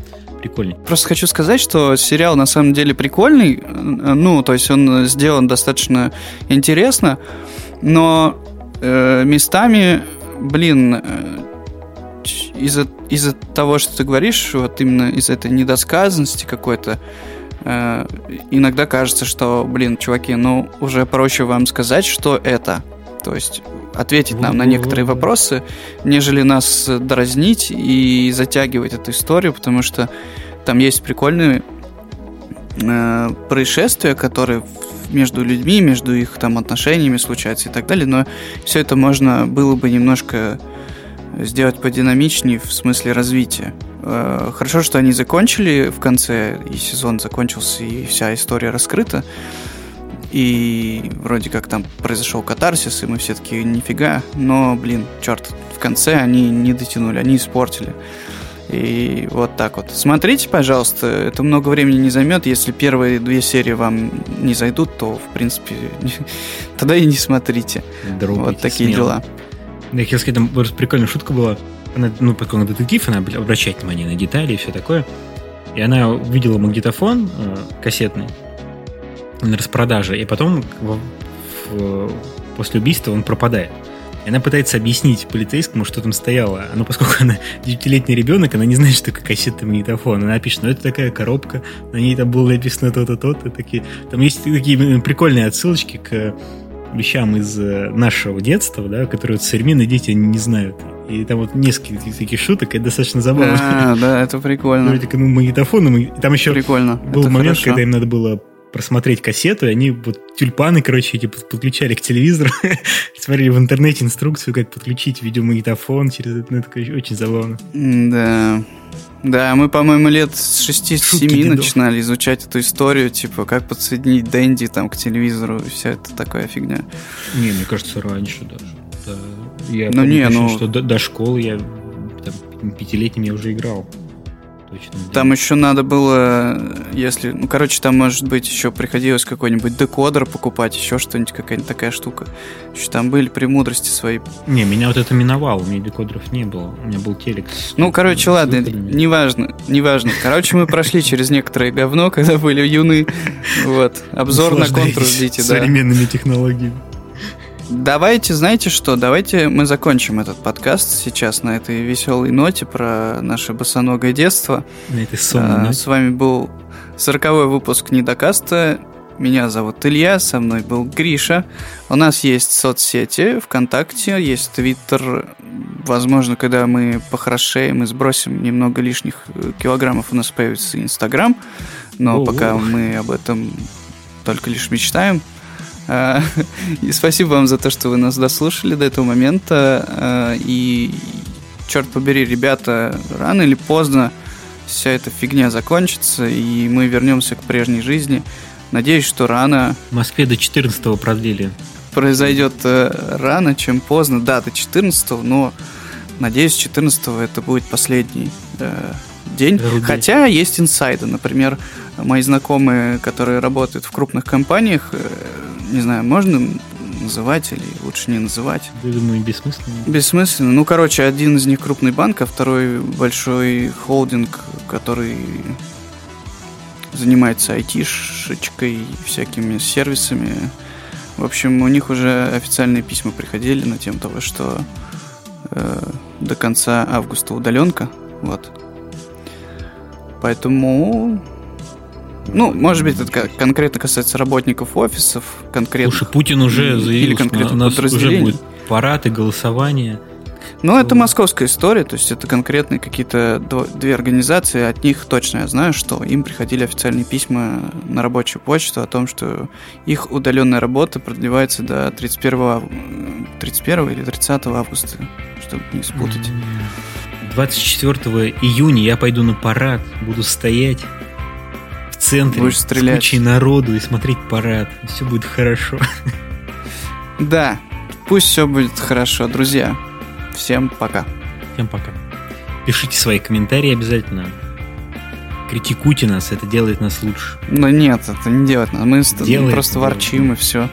прикольнее. Просто хочу сказать, что сериал на самом деле прикольный, ну, то есть он сделан достаточно интересно, но э, местами, блин, э, из-за из-за того, что ты говоришь, вот именно из этой недосказанности какой-то, иногда кажется, что, блин, чуваки, ну, уже проще вам сказать, что это. То есть ответить нам на некоторые вопросы, нежели нас э, дразнить и затягивать эту историю, потому что там есть прикольные э, происшествия, которые между людьми, между их там отношениями случаются и так далее, но все это можно было бы немножко сделать подинамичнее в смысле развития. Э, Хорошо, что они закончили в конце, и сезон закончился, и вся история раскрыта. И вроде как там произошел катарсис, и мы все таки нифига. Но, блин, черт, в конце они не дотянули, они испортили. И вот так вот. Смотрите, пожалуйста, это много времени не займет. Если первые две серии вам не зайдут, то, в принципе, *laughs* тогда и не смотрите. Дропайте вот такие смело. дела. Я хотел сказать, там прикольная шутка была. Она, ну, поскольку она детектив, она обращает внимание на детали и все такое. И она увидела магнитофон э, кассетный на распродаже, и потом в- в- после убийства он пропадает. И она пытается объяснить полицейскому, что там стояло. Но поскольку она девятилетний ребенок, она не знает, что такое кассетный магнитофон. Она пишет, ну это такая коробка, на ней там было написано то-то, то-то. Такие. Там есть такие прикольные отсылочки к вещам из э, нашего детства, да, которые вот современные дети не знают. И там вот несколько таких- шуток, это достаточно забавно. А, да, это прикольно. Вроде как, ну, магнитофон, и там еще Прикольно. был это момент, хорошо. когда им надо было просмотреть кассету, и они вот тюльпаны, короче, эти под- подключали к телевизору, *laughs* смотрели в интернете инструкцию, как подключить видеомагнитофон через это, ну, это короче, очень забавно. Да. Да, мы, по-моему, лет с 6-7 Шутки дедов. начинали изучать эту историю, типа, как подсоединить Дэнди там к телевизору и вся эта такая фигня. Не, мне кажется, раньше даже. Да. Я Ну, помню не, ну- что до, до школы я там, пятилетним я уже играл. Точно. Там еще надо было, если... Ну, короче, там, может быть, еще приходилось какой-нибудь декодер покупать, еще что-нибудь, какая-нибудь такая штука. Еще там были премудрости свои. Не, меня вот это миновало, у меня декодеров не было. У меня был телек. Ну, короче, с ладно, неважно, неважно. Короче, мы прошли через некоторое говно, когда были юны. Вот. Обзор на контур ждите, да. Современными технологиями. Давайте, знаете что, давайте мы закончим этот подкаст сейчас на этой веселой ноте про наше босоногое детство. На этой сонной А. С вами был сороковой выпуск Недокаста. Меня зовут Илья, со мной был Гриша. У нас есть соцсети, ВКонтакте, есть Твиттер. Возможно, когда мы похорошеем и сбросим немного лишних э, килограммов, у нас появится Инстаграм. Но Ого. пока мы об этом только лишь мечтаем. А, *laughs* И спасибо вам за то, что вы нас дослушали до этого момента. А, И, черт побери, ребята, рано или поздно вся эта фигня закончится, и мы вернемся к прежней жизни. Надеюсь, что рано В Москве до 14 продлили. произойдет э, рано, чем поздно. Да, до 14 но надеюсь, 14 это будет последний э, день. Рубель. Хотя есть инсайды. Например, мои знакомые, которые работают в крупных компаниях, э, не знаю, можно называть или лучше не называть. Я думаю, бессмысленно. Бессмысленно. Ну, короче, один из них крупный банк, а второй большой холдинг, который занимается айтишечкой, всякими сервисами. В общем, у них уже официальные письма приходили на тему того, что э, до конца августа удаленка. Вот. Поэтому ну, может быть, это конкретно касается работников офисов, конкретно. Слушай, Путин уже заявил, что у нас уже будет парад и голосование. Ну, это московская история, то есть это конкретные какие-то две организации, от них точно я знаю, что им приходили официальные письма на рабочую почту о том, что их удаленная работа продлевается до 31, 31 или 30 августа, чтобы не спутать. 24 июня я пойду на парад, буду стоять центре Будешь стрелять. с кучей народу и смотреть парад. Все будет хорошо. Да, пусть все будет хорошо, друзья. Всем пока. Всем пока. Пишите свои комментарии обязательно. Критикуйте нас, это делает нас лучше. Ну нет, это не делает нас. Мы делает, просто делает. ворчим и все.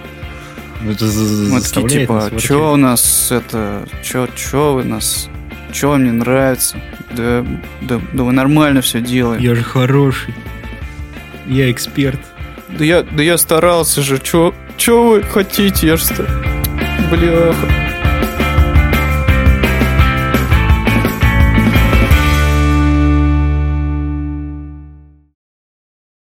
Ну, это Мы такие, типа, что у нас это, что, что вы нас, что вам не нравится? Да, да, да вы нормально все делаете. Я же хороший. Я эксперт. Да я, да я старался же, что, что вы хотите, я что, бляха.